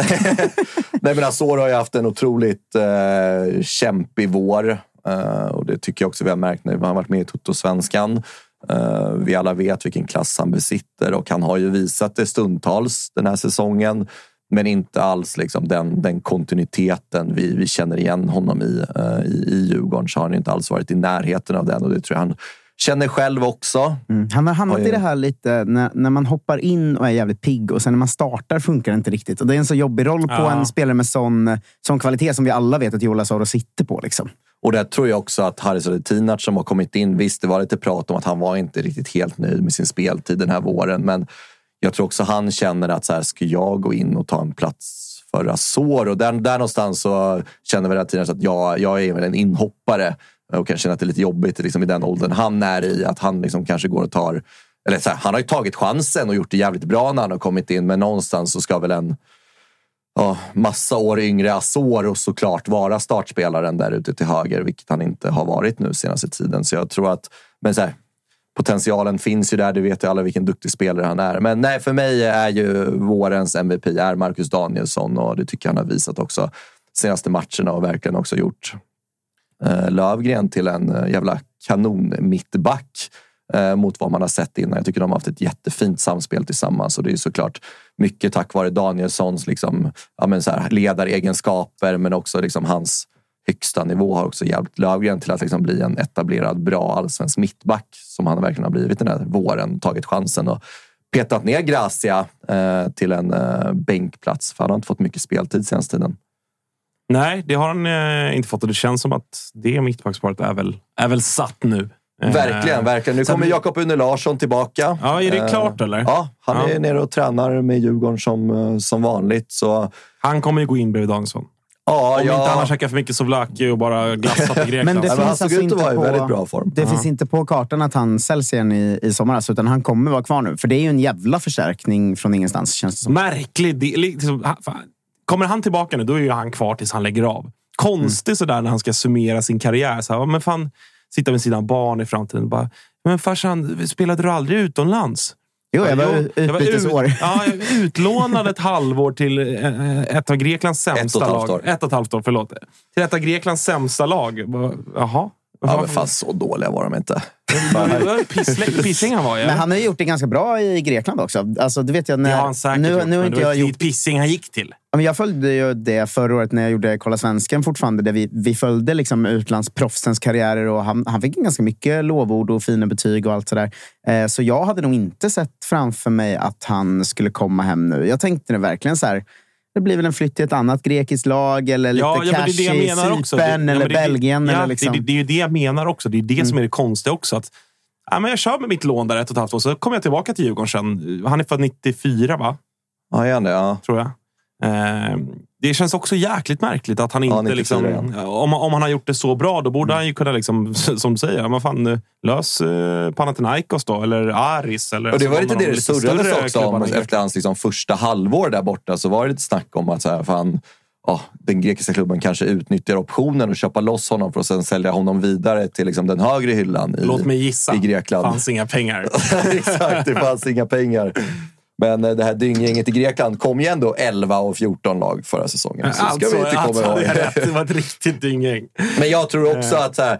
Nej, men Azor har ju haft en otroligt eh, kämpig vår. Eh, och det tycker jag också vi har märkt när vi har varit med i Toto-svenskan. Eh, vi alla vet vilken klass han besitter och han har ju visat det stundtals den här säsongen. Men inte alls liksom den, den kontinuiteten vi, vi känner igen honom i, eh, i. I Djurgården så har han inte alls varit i närheten av den och det tror jag han känner själv också. Mm. Han har hamnat i det här lite när, när man hoppar in och är jävligt pigg och sen när man startar funkar det inte riktigt. Och det är en så jobbig roll på Ja. en spelare med sån, sån kvalitet som vi alla vet att Joel Asoro sitter på. Liksom. Och där tror jag också att Haris Radetinac som har kommit in, visst det var lite prat om att han var inte riktigt helt nöjd med sin speltid den här våren. Men jag tror också han känner att så här, ska jag gå in och ta en plats för Azor? Och där, där någonstans så känner väl Radetinac att jag, jag är väl en inhoppare och kan känna att det är lite jobbigt liksom, i den åldern han är i. Att han liksom kanske går och tar... Eller så här, han har ju tagit chansen och gjort det jävligt bra när han har kommit in. Men någonstans så ska väl en ja, massa år yngre Azor och såklart vara startspelaren där ute till höger, vilket han inte har varit nu senaste tiden. Så jag tror att men så här, potentialen finns ju där. Det vet ju alla vilken duktig spelare han är. Men nej, för mig är ju vårens MVP är Marcus Danielsson och det tycker jag han har visat också senaste matcherna och verkligen också gjort eh, Lövgren till en eh, jävla kanon mittback eh, mot vad man har sett innan. Jag tycker de har haft ett jättefint samspel tillsammans och det är såklart mycket tack vare Danielssons liksom, ja, men så här, ledaregenskaper men också liksom hans högsta nivå har också hjälpt Lövgren till att liksom bli en etablerad, bra allsvensk mittback som han verkligen har blivit den här våren. Tagit chansen och petat ner Gracia eh, till en eh, bänkplats för han har inte fått mycket speltid senaste tiden. Nej, det har han eh, inte fått och det känns som att det mittbacksparet är väl, är väl satt nu. Eh, Verkligen, verkligen. Nu sen- kommer Jakob Une Larsson tillbaka. Ja, är det Eh, klart eller? Ja, han är Ja. nere och tränar med Djurgården som, eh, som vanligt. Så Han kommer ju gå in bredvid Danielsson. ja, Om ja. inte han har käkat för mycket souvlaki och bara glassat i Grekland. Men det men han finns såg alltså ut att inte vara i på- väldigt bra form. Det finns inte på kartan att han säljs igen i, i sommar, alltså, utan han kommer vara kvar nu. För det är ju en jävla förstärkning från ingenstans, känns det som. Märklig. Det, liksom, han- kommer han tillbaka nu, då är ju han kvar tills han lägger av. Konstigt sådär när han ska summera sin karriär. Så här, men fan, sitta med sina barn i framtiden. Bara, men farsan, spelade du aldrig utomlands? Jo, jag var Jo, jag var utbytesår. Ut, ja, utlånad ett halvår till eh, ett av Greklands sämsta Ett och ett halvt lag. år. Ett och ett halvt år, förlåt. Till ett av Greklands sämsta lag. Jaha. Ja, men fan, så dåliga var de inte. Pissing han var, ja. [LAUGHS] Men han har ju gjort det ganska bra i Grekland också. Alltså, det vet jag när, det har han säkert nu, gjort, nu har men inte jag gjort Pissing han gick till. Ja, men jag följde ju det förra året när jag gjorde Kolla Svensken fortfarande. Där vi, vi följde liksom utlandsproffsens karriärer och han, han fick ganska mycket lovord och fina betyg och allt sådär. Eh, så jag hade nog inte sett framför mig att han skulle komma hem nu. Jag tänkte det verkligen så här. Det blir väl en flytt till ett annat grekiskt lag eller lite Ja, cash det är det i jag menar också. Cypern Det- eller det- Belgien. Ja, eller liksom. det, det, det är ju det jag menar också. Det är det som är det konstiga också. Att, ja, men jag kör med mitt lån där ett och ett halvt år, så kommer jag tillbaka till Djurgården sen. Han är född 94, va? Ja, igen, ja. tror jag. Eh, det känns också jäkligt märkligt att han inte... 94 liksom, om, om han har gjort det så bra, då borde han ju kunna, liksom, [LAUGHS] som du säger, men fan, eh, lös eh, Panathinaikos då, eller Aris. Eller Och det så var lite det de det surrades också om i efter Grekland. hans liksom första halvår där borta. Så var det lite snack om att så här, fan, ja, den grekiska klubben kanske utnyttjar optionen och köpa loss honom för att sen sälja honom vidare till liksom, den högre hyllan i, Låt mig gissa. i Grekland. fanns inga pengar. [LAUGHS] Exakt, det fanns inga pengar. Men eh, det här dynggänget i Grekland kom ju ändå 11 och 14 lag förra säsongen. Så ska alltså, vi inte komma alltså, ihåg. rätt. Det var ett riktigt dynggäng. Men jag tror också att, så här,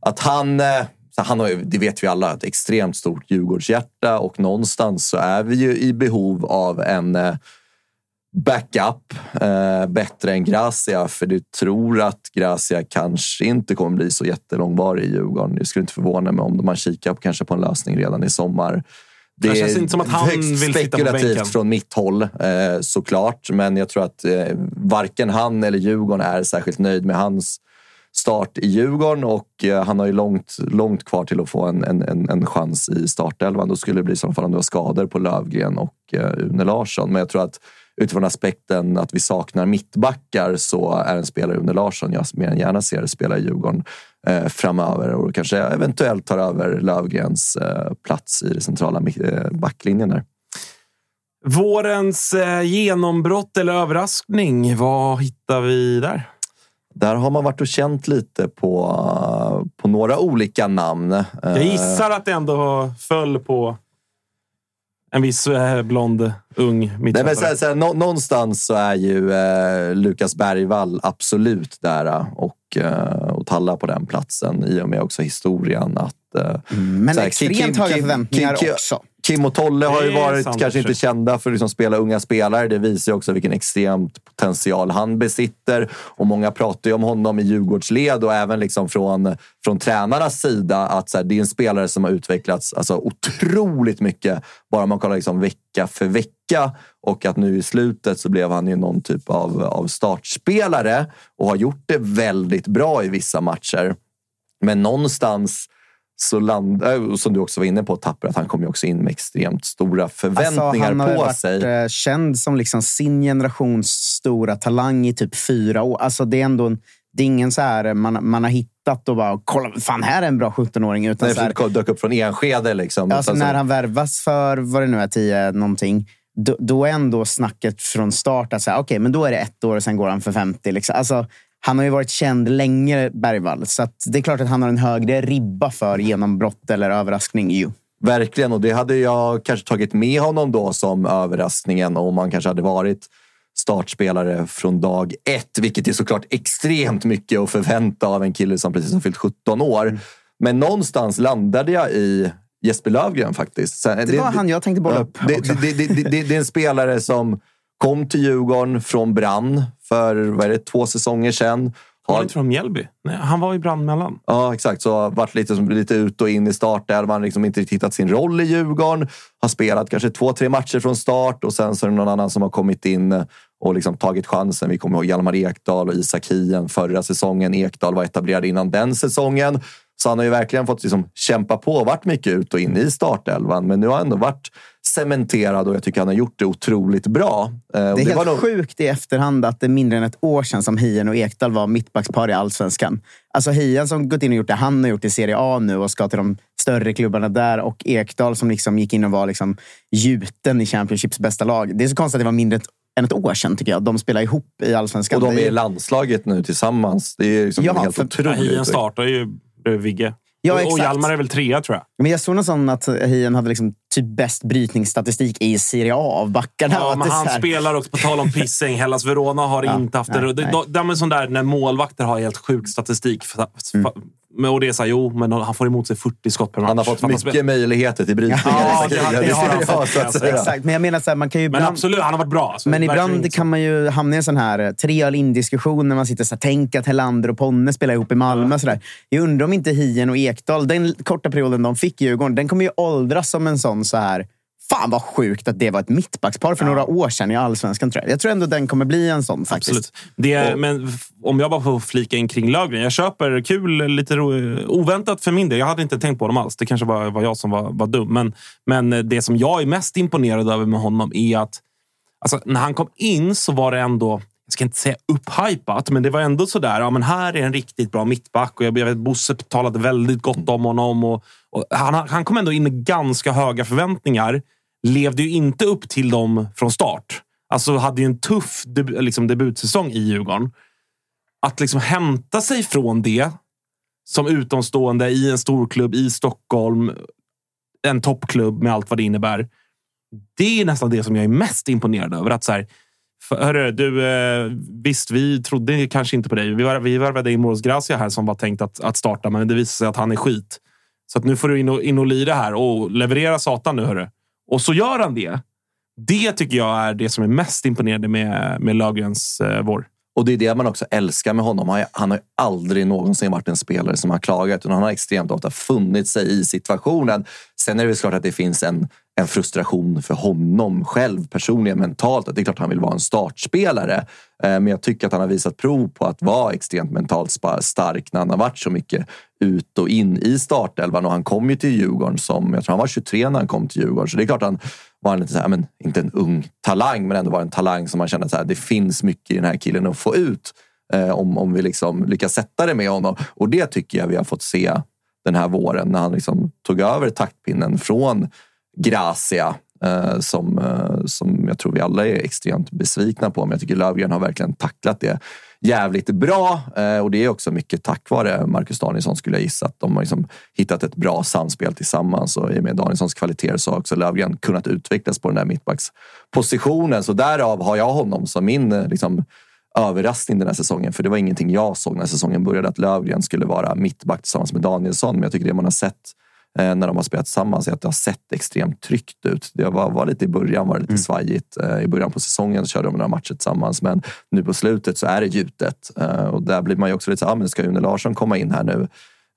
att han, eh, så han har, det vet vi alla, ett extremt stort Djurgårdshjärta och någonstans så är vi ju i behov av en eh, backup eh, bättre än Gracia. För du tror att Gracia kanske inte kommer bli så jättelångvarig i Djurgården. Det skulle inte förvåna mig om man kikar på, kanske på en lösning redan i sommar. Det Det känns inte som att han vill sitta på spekulativt bänken. från mitt håll eh, såklart. Men jag tror att eh, varken han eller Djurgården är särskilt nöjd med hans start i Djurgården och eh, han har ju långt, långt kvar till att få en, en, en, en chans i startelvan. Då skulle det bli i så fall om det var skador på Lövgren och eh, Une Larsson. Men jag tror att utifrån aspekten att vi saknar mittbackar så är en spelare Une Larsson jag mer än gärna ser spela i Djurgården eh, framöver och kanske eventuellt tar över Lövgrens eh, plats i den centrala eh, backlinjen där. Vårens eh, genombrott eller överraskning, vad hittar vi där? Där har man varit och känt lite på, på några olika namn. Eh, Jag gissar att det ändå föll på en viss eh, blond, ung mittfältare. någonstans så är ju eh, Lukas Bergvall absolut där eh, och, eh, och talla på den platsen i och med också historien att... Eh, Men så här, extremt höga förväntningar Kim, också. Kim och Tolle har ju varit sant, kanske inte kända för att liksom spela unga spelare. Det visar ju också vilken extremt potential han besitter. Och många pratar ju om honom i Djurgårdsled och även liksom från, från tränarnas sida att så här, det är en spelare som har utvecklats alltså, otroligt mycket bara man kollar liksom vecka för vecka. Och att nu i slutet så blev han ju någon typ av, av startspelare och har gjort det väldigt bra i vissa matcher. Men någonstans så landar, som du också var inne på, Tapper, att han kom ju också in med extremt stora förväntningar Alltså, han har ju på varit sig. eh, känd som liksom sin generations stora talang i typ fyra år. Alltså, det är ändå en, det är ingen så här eh, man, man har hittat och bara kolla, fan här är en bra 17-åring. Utan Nej, så här, dök upp från Enskede. Liksom. Alltså Utan så- när han värvas för vad det nu är, 10 någonting. Då, då är ändå snacket från start att säga, okej, men då är det ett år och sen går han för 50. Liksom. Alltså, han har ju varit känd länge, Bergvall. Så det är klart att han har en högre ribba för genombrott eller överraskning. Ju. Verkligen, och det hade jag kanske tagit med honom då som överraskningen om han kanske hade varit startspelare från dag ett, vilket är såklart extremt mycket att förvänta av en kille som precis har fyllt 17 år. Men någonstans landade jag i Jesper Löfgren faktiskt. Så Det var han jag tänkte bolla upp. Det, det, det, det, det, det är en spelare som kom till Djurgården från Brann för vad är det, två säsonger sedan. Var han inte från Mjällby? Nej, han var i brand mellan. Ja, exakt. Så har varit lite, lite ut och in i startelvan. Liksom inte riktigt hittat sin roll i Djurgården. Har spelat kanske två, tre matcher från start och sen så är det någon annan som har kommit in och liksom tagit chansen. Vi kommer ihåg Hjalmar Ekdal och Isak Hien förra säsongen. Ekdal var etablerad innan den säsongen. Så han har ju verkligen fått liksom kämpa på varit mycket ut och in i startelvan. Men nu har han ändå varit cementerad och jag tycker han har gjort det otroligt bra. Eh, och Det är helt var nog- sjukt i efterhand att det är mindre än ett år sedan som Hien och Ekdal var mittbackspar i allsvenskan. Alltså Hien som gått in och gjort det han har gjort i Serie A nu och ska till de större klubbarna där och Ekdal som liksom gick in och var liksom gjuten i Championships bästa lag. Det är så konstigt att det var mindre än ett år sedan tycker jag. De spelar ihop i allsvenskan. och de Det är i landslaget nu tillsammans. Det är liksom Ja, helt för- otroligt. Hien startar ju Vigge. Ja, och, och exakt. Hjalmar är väl trea, tror jag. Men jag såg någon sån att Hien hade liksom typ bäst brytningsstatistik i Serie A av backarna. Ja, men det han spelar också, på tal om pissing, Hellas Verona har [LAUGHS] Ja, inte haft nej, det. nej. De, de är sån där när målvakter har helt sjuk statistik. För, Mm. Men, och det är så här, jo, men han får emot sig 40 skott per match. Han har fått mycket spelar- möjligheter till brytningar. Ja, det det har han [LAUGHS] Ja, fått, alltså. Exakt, men jag menar så här, man kan ju Men ibland... absolut, han har varit bra. alltså. Men ibland inte kan man ju hamna i en sån här eh, tre öl in-diskussion när man sitter så här, tänk att Helander och Ponne spelar ihop i Malmö. Så där. Jag undrar om inte Hien och Ekdal, den korta perioden de fick i Djurgården, den kommer ju åldras som en sån så här Fan vad sjukt att det var ett mittbackspar för några år sedan i Allsvenskan. Tror jag. jag tror ändå den kommer bli en sån faktiskt. Absolut. Det är, men om jag bara får flika in kring Löfgren. Jag köper kul, lite ro, oväntat för min del. Jag hade inte tänkt på dem alls. Det kanske var, var jag som var, var dum. Men, men det som jag är mest imponerad över med honom är att alltså, när han kom in så var det ändå jag ska inte säga upphypat, men det var ändå sådär. Ja, men här är en riktigt bra mittback och jag, jag vet Bosse talade väldigt gott om honom. Och han, han kom ändå in med ganska höga förväntningar. Levde ju inte upp till dem från start. Alltså hade ju en tuff deb liksom debutsäsong i Djurgården. Att liksom hämta sig från det som utomstående i en storklubb i Stockholm, en toppklubb med allt vad det innebär. Det är nästan det som jag är mest imponerad över. Att så här, för, hörru, du, eh, visst, vi trodde kanske inte på dig. Vi, var, vi värvade in Moros Gracia här som var tänkt att, att starta, men det visade sig att han är skit. Så att nu får du in och, in och lira här och leverera satan nu, hörru. Och så gör han det. Det tycker jag är det som är mest imponerande med, med Löfgrens eh, vår. Och det är det man också älskar med honom. Han, han har ju aldrig någonsin varit en spelare som har klagat, utan han har extremt ofta funnit sig i situationen. Sen är det väl klart att det finns en, en frustration för honom själv personligen, mentalt. Att det är klart att han vill vara en startspelare. Eh, men jag tycker att han har visat prov på att vara extremt mentalt stark när han har varit så mycket ut och in i startelvan. Och han kom ju till Djurgården som, jag tror han var 23 när han kom till Djurgården. Så det är klart att han var lite så här, men inte en ung talang, men ändå var en talang som man kände att det finns mycket i den här killen att få ut. Eh, om, om vi liksom lyckas sätta det med honom. Och det tycker jag vi har fått se den här våren när han liksom tog över taktpinnen från Gracia. Eh, som, eh, som jag tror vi alla är extremt besvikna på. Men jag tycker Löfgren har verkligen tacklat det jävligt bra. Eh, och det är också mycket tack vare Marcus Danielsson skulle jag gissa. Att de har liksom hittat ett bra samspel tillsammans. Och i och med Danielssons kvaliteter så har också Löfgren kunnat utvecklas på den där mittbackspositionen. Så därav har jag honom som min eh, liksom, överraskning den här säsongen. För det var ingenting jag såg när säsongen började att Löfgren skulle vara mittback tillsammans med Danielsson. Men jag tycker det man har sett eh, när de har spelat tillsammans är att det har sett extremt tryggt ut. Det var, var lite i början var det lite svajigt. Eh, I början på säsongen körde de några matcher tillsammans men nu på slutet så är det gjutet. Eh, och där blir man ju också lite så ah, men ska Une Larsson komma in här nu?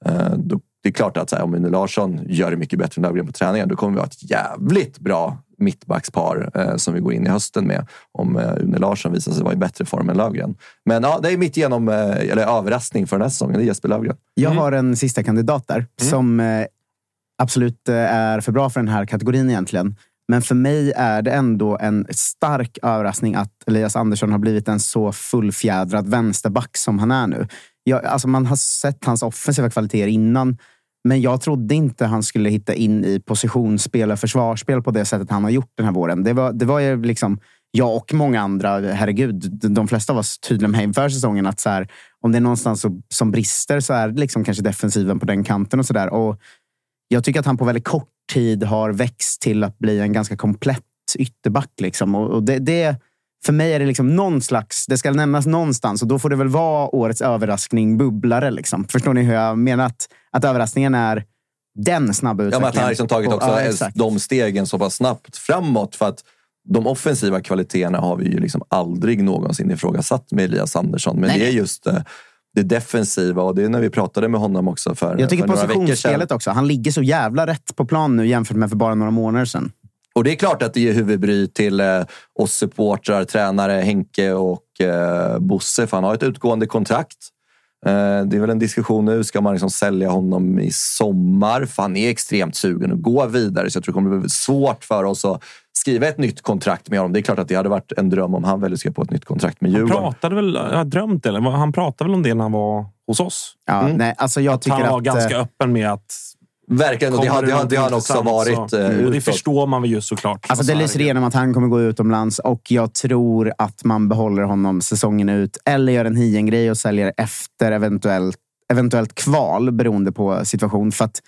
Eh, då, det är klart att här, om Une Larsson gör det mycket bättre än Löfgren på träningen, då kommer vi ha ett jävligt bra mittbackspar eh, som vi går in i hösten med. Om eh, Une Larsson visar sig vara i bättre form än Löfgren. Men ja, det är mitt genom, eh, eller överraskning för den här säsongen. Det är Jesper Löfgren. Jag har en sista kandidat där som eh, absolut eh, är för bra för den här kategorin egentligen. Men för mig är det ändå en stark överraskning att Elias Andersson har blivit en så fullfjädrad vänsterback som han är nu. Jag, alltså man har sett hans offensiva kvaliteter innan, men jag trodde inte han skulle hitta in i positionsspel och försvarsspel på det sättet han har gjort den här våren. Det var, det var ju liksom jag och många andra, herregud, de flesta av oss tydliga med inför säsongen att så här, om det är någonstans som, brister så är det liksom kanske defensiven på den kanten och sådär. Jag tycker att han på väldigt kort tid har växt till att bli en ganska komplett ytterback. Liksom. Och, och det, det, för mig är det liksom någon slags, det ska nämnas någonstans och då får det väl vara årets överraskning, bubblare. Liksom. Förstår ni hur jag menar? Att, att överraskningen är den snabba Ja, utvecklingen. men att han liksom tagit Och- också ja, ens exakt. de stegen så pass snabbt framåt. För att de offensiva kvaliteterna har vi ju liksom aldrig någonsin ifrågasatt med Elias Andersson. Men Nej. det är just eh, det defensiva och det är när vi pratade med honom också för, Jag tycker för positionsspelet också. Han ligger så jävla rätt på plan nu jämfört med för bara några månader sedan. Och det är klart att det ger huvudbry till eh, oss supportrar, tränare Henke och eh, Bosse, för han har ett utgående kontrakt. Eh, det är väl en diskussion nu, ska man liksom sälja honom i sommar? För han är extremt sugen att gå vidare, så jag tror det kommer bli svårt för oss att skriva ett nytt kontrakt med honom. Det är klart att det hade varit en dröm om han väljer att skriva på ett nytt kontrakt med Han Djurgården. pratade väl, jag har drömt eller? Han pratade väl om det när han var hos oss? Ja, Mm. nej, alltså jag tycker Han var att, ganska eh, öppen med att... Verkligen, och det har, det har, det har han också varit så- eh, Mm, Och det förstår man väl ju såklart. Alltså det lyser igenom att han kommer gå utomlands och jag tror att man behåller honom säsongen ut eller gör en Hien-grej och säljer efter eventuellt, eventuellt kval beroende på situation. För att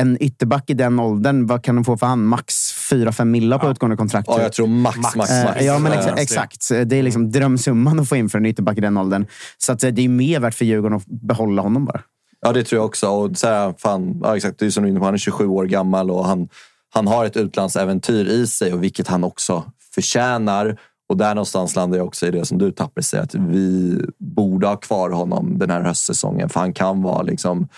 en ytterback i den åldern, vad kan de få för han? Max 4-5 millar på utgående kontrakt. Ja, jag tror max, max, max. Eh, ja, men Eh, exakt. Det är liksom drömsumman att få in för en ytterback i den åldern. Så att det är mer värt för Djurgården att behålla honom bara. Ja, det tror jag också. Och så här, fan, ja, exakt, det är som du är inne på, han är 27 år gammal och han, han har ett utlandsäventyr i sig, och vilket han också förtjänar. Och där någonstans landar jag också i det som du Tapper säger, att vi borde ha kvar honom den här höstsäsongen. För han kan vara liksom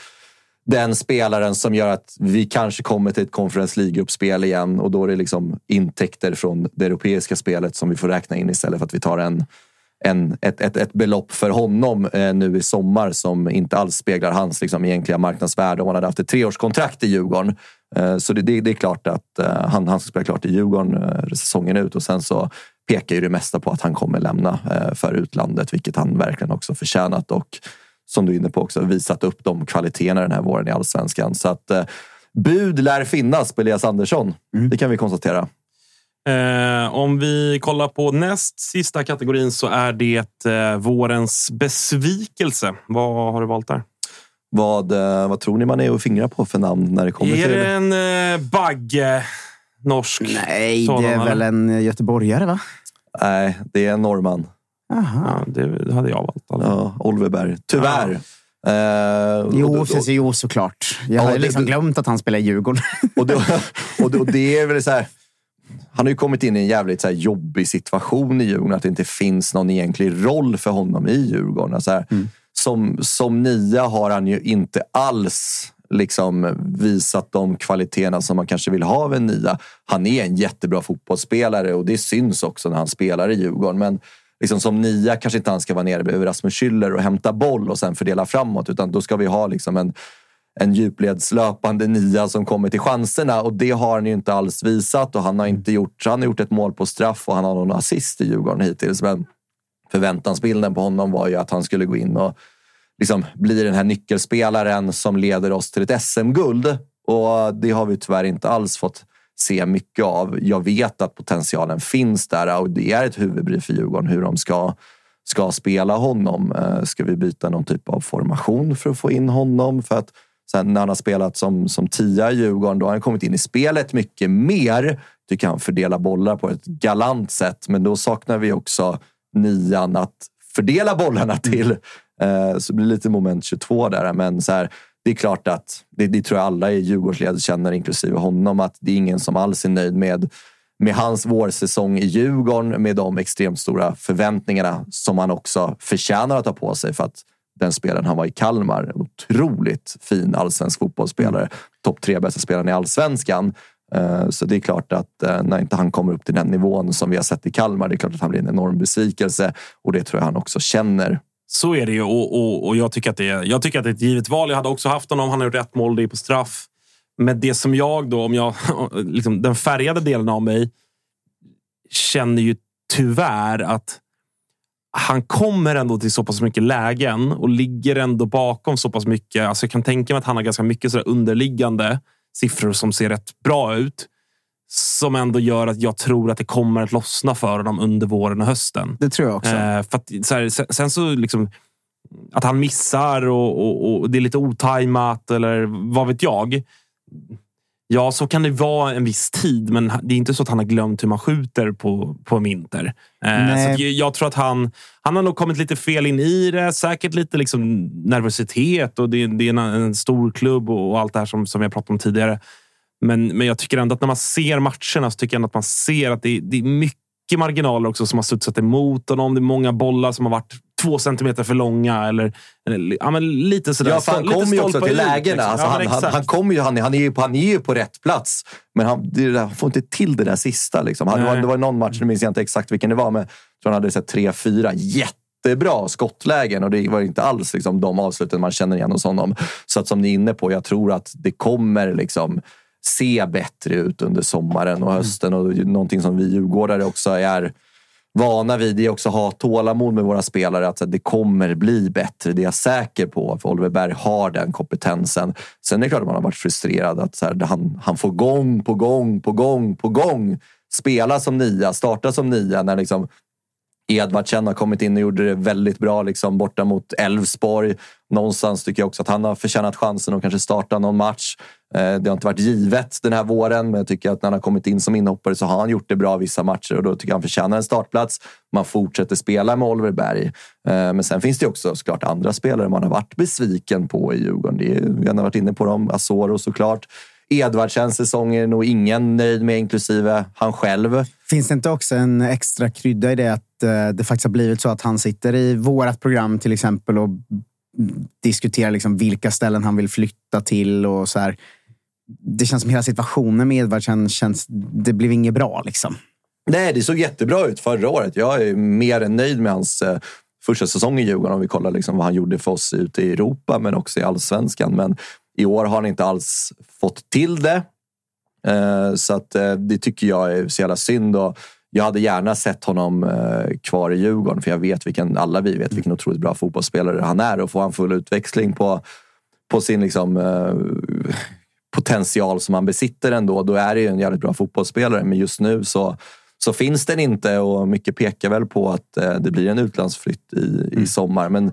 den spelaren som gör att vi kanske kommer till ett Conference League-gruppspel igen och då är det liksom intäkter från det europeiska spelet som vi får räkna in istället för att vi tar en, en, ett, ett, ett belopp för honom eh, nu i sommar som inte alls speglar hans liksom, egentliga marknadsvärde om han hade haft ett treårskontrakt i Djurgården. Eh, så det, det, det är klart att eh, han, han ska spela klart i Djurgården eh, säsongen ut och sen så pekar ju det mesta på att han kommer lämna eh, för utlandet, vilket han verkligen också förtjänat och som du är inne på också visat upp de kvaliteterna den här våren i allsvenskan. Så att eh, bud lär finnas på Elias Andersson. Det kan vi konstatera. Eh, om vi kollar på näst sista kategorin så är det eh, vårens besvikelse. Vad har du valt där? Vad, eh, vad tror ni man är att fingra på för namn när det kommer är till det en eh, Bagge? Norsk? Nej, sådan, det är väl eller? en göteborgare va? Nej, det är en norrman. Aha. Ja, det hade jag valt. Eller? Ja, Oliver Berg. Tyvärr. Eh, Jo, och- och- precis, jo såklart. Jag Ja, har liksom det- glömt att han spelar i Djurgården. Och, då, [LAUGHS] och, då, och det är väl så här... Han har ju kommit in i en jävligt så jobbig situation i Djurgården. Att det inte finns någon egentlig roll för honom i Djurgården. Alltså här, som, som nia har han ju inte alls liksom visat de kvaliteterna som man kanske vill ha av en nia. Han är en jättebra fotbollsspelare och det syns också när han spelar i Djurgården. Men liksom som nia kanske inte han ska vara nere bredvid Rasmus Schüller och hämta boll och sen fördela framåt. Utan då ska vi ha liksom en, en djupledslöpande nia som kommer till chanserna och det har han ju inte alls visat och han har inte gjort, han har gjort ett mål på straff och han har någon assist i Djurgården hittills. Men förväntansbilden på honom var ju att han skulle gå in och liksom bli den här nyckelspelaren som leder oss till ett SM-guld. Och det har vi tyvärr inte alls fått se mycket av. Jag vet att potentialen finns där och det är ett huvudbry för Djurgården hur de ska, ska spela honom. Eh, Ska vi byta någon typ av formation för att få in honom? För att sen när han har spelat som, som tia i Djurgården, då har han kommit in i spelet mycket mer. Tycker han fördelar bollar på ett galant sätt, men då saknar vi också nian att fördela bollarna till. Eh, Så det blir lite moment 22 där. Men så här, det är klart att, det, det tror jag alla i Djurgårdsled känner, inklusive honom, att det är ingen som alls är nöjd med med hans vårsäsong i Djurgården, med de extremt stora förväntningarna som han också förtjänar att ta på sig för att den spelaren han var i Kalmar, en otroligt fin allsvensk fotbollsspelare. Topp tre bästa spelaren i allsvenskan. Eh, Så det är klart att eh, när inte han kommer upp till den nivån som vi har sett i Kalmar, det är klart att han blir en enorm besvikelse och det tror jag han också känner. Så är det ju och, och, och jag, tycker att det är, jag tycker att det är ett givet val. Jag hade också haft honom. Han har gjort rätt mål, det är på straff. Men det som jag då, om jag, [LAUGHS] liksom, den färgade delen av mig känner ju tyvärr att han kommer ändå till så pass mycket lägen och ligger ändå bakom så pass mycket. Alltså jag kan tänka mig att han har ganska mycket så underliggande siffror som ser rätt bra ut. Som ändå gör att jag tror att det kommer att lossna för honom under våren och hösten. Det tror jag också. Eh, för att, så här, sen, sen så liksom att han missar och, och, och det är lite otajmat eller vad vet jag. Ja, så kan det vara en viss tid, men det är inte så att han har glömt hur man skjuter på, på vinter. Eh, så jag, jag tror att han, han har nog kommit lite fel in i det. Säkert lite liksom nervositet och det, det är en, en stor klubb och, och allt det här som, som har pratat om tidigare. Men, men jag tycker ändå att när man ser matcherna så tycker jag ändå att man ser att det, det är mycket marginaler också som har studsat emot honom. Det är många bollar som har varit två centimeter för långa. Eller, eller ja, men lite sådär. Ja, för han kommer ju också till lägena. liksom. Alltså, Ja, han, han, han, kommer ju, han, han, är ju på, han är ju på rätt plats, men han, där, han får inte till det där sista. Liksom. Han, det, var, Nej. det var någon match, nu minns jag inte exakt vilken det var, men jag tror han hade sett tre, fyra jättebra skottlägen och det var inte alls liksom, de avsluten man känner igen hos honom. Så att som ni är inne på, jag tror att det kommer liksom se bättre ut under sommaren och hösten. Och någonting som vi djurgårdare också är vana vid det också ha tålamod med våra spelare. Att det kommer bli bättre, det är jag säker på. För Oliver Berg har den kompetensen. Sen är det klart att man har varit frustrerad. att så här, han, han får gång på gång på gång på gång spela som nia, starta som nia. När liksom Edvardsen har kommit in och gjorde det väldigt bra liksom, borta mot Elfsborg. Någonstans tycker jag också att han har förtjänat chansen att kanske starta någon match. Eh, det har inte varit givet den här våren, men jag tycker att när han har kommit in som inhoppare så har han gjort det bra vissa matcher och då tycker jag han förtjänar en startplats. Man fortsätter spela med Oliver Berg. Eh, men sen finns det också såklart andra spelare man har varit besviken på i Djurgården. Det är, vi har varit inne på dem. Asoro såklart. Edvardsens säsong är nog ingen nöjd med, inklusive han själv. Finns det inte också en extra krydda i det att eh, det faktiskt har blivit så att han sitter i vårat program till exempel och diskuterar liksom vilka ställen han vill flytta till och så här. Det känns som hela situationen med Edvardsen känns... Det blev inget bra liksom. Nej, det såg jättebra ut förra året. Jag är mer än nöjd med hans eh, första säsong i Djurgården om vi kollar liksom vad han gjorde för oss ute i Europa men också i allsvenskan. Men i år har han inte alls fått till det. Eh, så att, eh, det tycker jag är så jävla synd. Och jag hade gärna sett honom eh, kvar i Djurgården för jag vet vilken, alla vi vet vilken otroligt bra fotbollsspelare han är och får han full utväxling på, på sin liksom, potential som han besitter ändå, då är det ju en jävligt bra fotbollsspelare. Men just nu så, så finns den inte och mycket pekar väl på att det blir en utlandsflytt i, i sommar. Men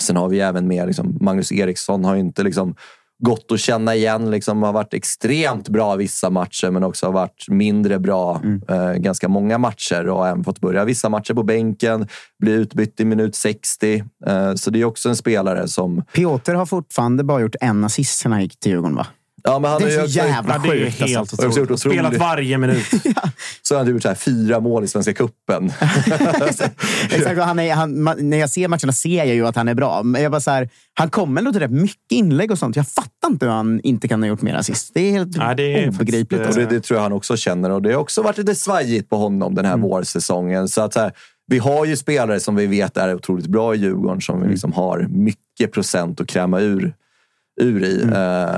sen har vi även med liksom, Magnus Eriksson har inte liksom gott att känna igen. Liksom har varit extremt bra vissa matcher, men också har varit mindre bra eh, ganska många matcher och även fått börja vissa matcher på bänken, bli utbytt i minut 60. Eh, så det är också en spelare som... Piotr har fortfarande bara gjort en assist sen han gick till Djurgården, va? Ja, men han Det är ju så jävla Ja, det är sjukt. helt alltså. Har också gjort otroligt. Spelat varje minut. [LAUGHS] Så har han gjort så här fyra mål i Svenska cupen. [LAUGHS] [LAUGHS] Exakt, och han är, han, när jag ser matcherna ser jag ju att han är bra. Men jag bara så här, han kommer ändå till rätt mycket inlägg och sånt. Jag fattar inte hur han inte kan ha gjort mer assist. Det är helt Nej, det är obegripligt. faktiskt, Och alltså. det, det tror jag han också känner. Och det har också varit lite svajigt på honom den här vårsäsongen. Så att så här, vi har ju spelare som vi vet är otroligt bra i Djurgården som vi liksom har mycket procent att kräma ur, ur i. Eh,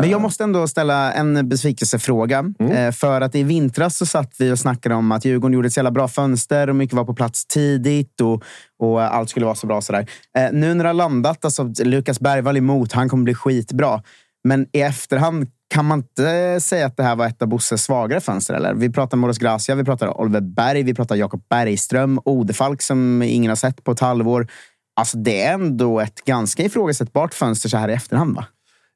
Men jag måste ändå ställa en besvikelsefråga. Eh, För att i vintras så satt vi och snackade om att Djurgården gjorde ett så jävla bra fönster och mycket var på plats tidigt och, och allt skulle vara så bra. Sådär. Eh, Nu när det har landat, alltså Lukas Bergvall emot, han kommer bli skitbra. Men i efterhand kan man inte säga att det här var ett av Bosses svagare fönster? Eller? Vi pratar Moros Gracia, vi pratar Oliver Berg, vi pratar Jakob Bergström, Odefalk som ingen har sett på ett halvår. Alltså det är ändå ett ganska ifrågasättbart fönster så här i efterhand, va?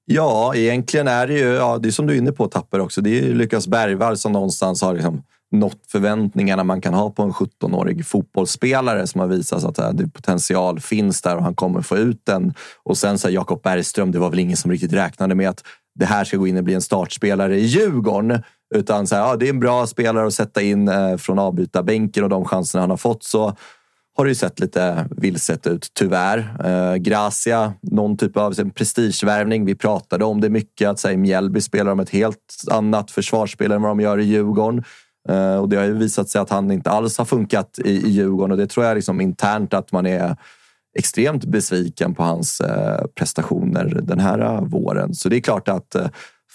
Ja, egentligen är det ju, ja, det är som du är inne på Tapper också, det är ju Lukas Bergvall som någonstans har liksom nått förväntningarna man kan ha på en 17-årig fotbollsspelare som har visat att eh, det potential finns där och han kommer få ut den. Och sen så Jakob Bergström, det var väl ingen som riktigt räknade med att det här ska gå in och bli en startspelare i Djurgården. Utan så här, ja, det är en bra spelare att sätta in eh, från avbytarbänken och de chanserna han har fått så har det ju sett lite vilset ut, tyvärr. Eh, Gracia, någon typ av alltså prestigevärvning. Vi pratade om det mycket, att säga, Mjällby spelar om ett helt annat försvarsspel än vad de gör i Djurgården. Eh, och det har ju visat sig att han inte alls har funkat i, i Djurgården och det tror jag liksom internt att man är extremt besviken på hans eh, prestationer den här eh, våren. Så det är klart att eh,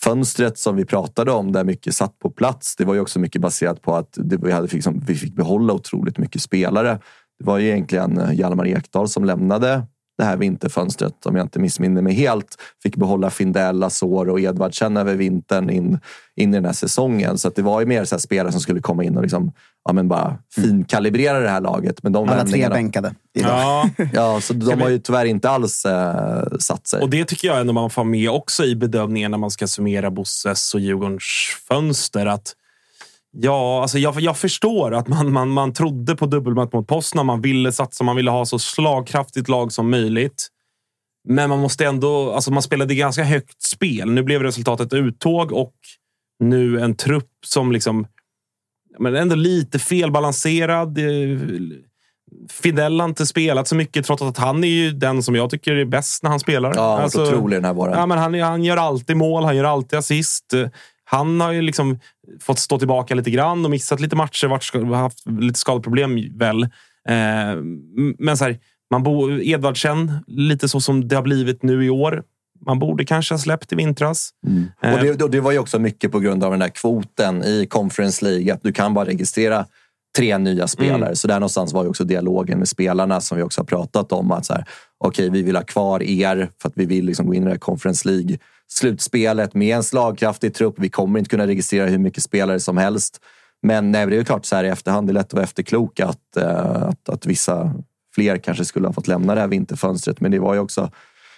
fönstret som vi pratade om, där mycket satt på plats, det var ju också mycket baserat på att det, vi, hade, liksom, vi fick behålla otroligt mycket spelare. Det var ju egentligen eh, Hjalmar Ekdal som lämnade det här vinterfönstret, om jag inte missminner mig helt. Fick behålla Findell, Azor och Edvardsen över vintern in, in i den här säsongen. Så att det var ju mer så här spelare som skulle komma in och liksom, ja, men bara finkalibrera det här laget. Men de Alla tre bänkade idag. Ja, [LAUGHS] Ja, så de har ju tyvärr inte alls eh, satt sig. och det tycker jag ändå man får med också i bedömningen när man ska summera Bosses och Djurgårdens fönster. Att Ja, alltså jag, jag förstår att man, man, man trodde på dubbelmöte mot Poznan. Man ville satsa, man ville ha så slagkraftigt lag som möjligt. Men man måste ändå... Alltså man spelade ganska högt spel. Nu blev resultatet uttåg och nu en trupp som liksom... Men ändå lite felbalanserad. Eh, Fidel har inte spelat så mycket trots att han är ju den som jag tycker är bäst när han spelar. ja, han Alltså- otrolig den här våren. Ja, men han, han gör alltid mål, han gör alltid assist. Han har ju liksom fått stå tillbaka lite grann och missat lite matcher, varit, haft lite skadeproblem väl. Eh, men så här, man bo, Edvardsen, lite så som det har blivit nu i år. Man borde kanske ha släppt i vintras. Eh, Och det, och det var ju också mycket på grund av den där kvoten i Conference League. Att du kan bara registrera tre nya spelare. Mm. Så där någonstans var ju också dialogen med spelarna som vi också har pratat om. att så här, Okej, vi vill ha kvar er för att vi vill liksom gå in i det här Conference League slutspelet med en slagkraftig trupp. Vi kommer inte kunna registrera hur mycket spelare som helst. Men nej, det är ju klart så här i efterhand, det är lätt att vara efterklok att, eh, att, att vissa fler kanske skulle ha fått lämna det här vinterfönstret. Men det var ju också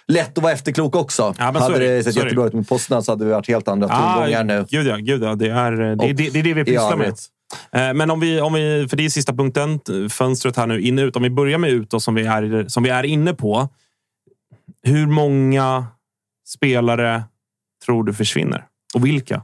lätt att vara efterklok också. Ja, hade är det. det sett det. jättebra ut med Poznan så hade vi varit helt andra tongångar nu. Gud ja, gud ja. Det, är, det, är, Och det, det är det vi pysslar med. Eh, Men om vi, om vi, för det är sista punkten, fönstret här nu, in ut. Om vi börjar med ut då, som, vi är, som vi är inne på. Hur många spelare tror du försvinner? Och vilka?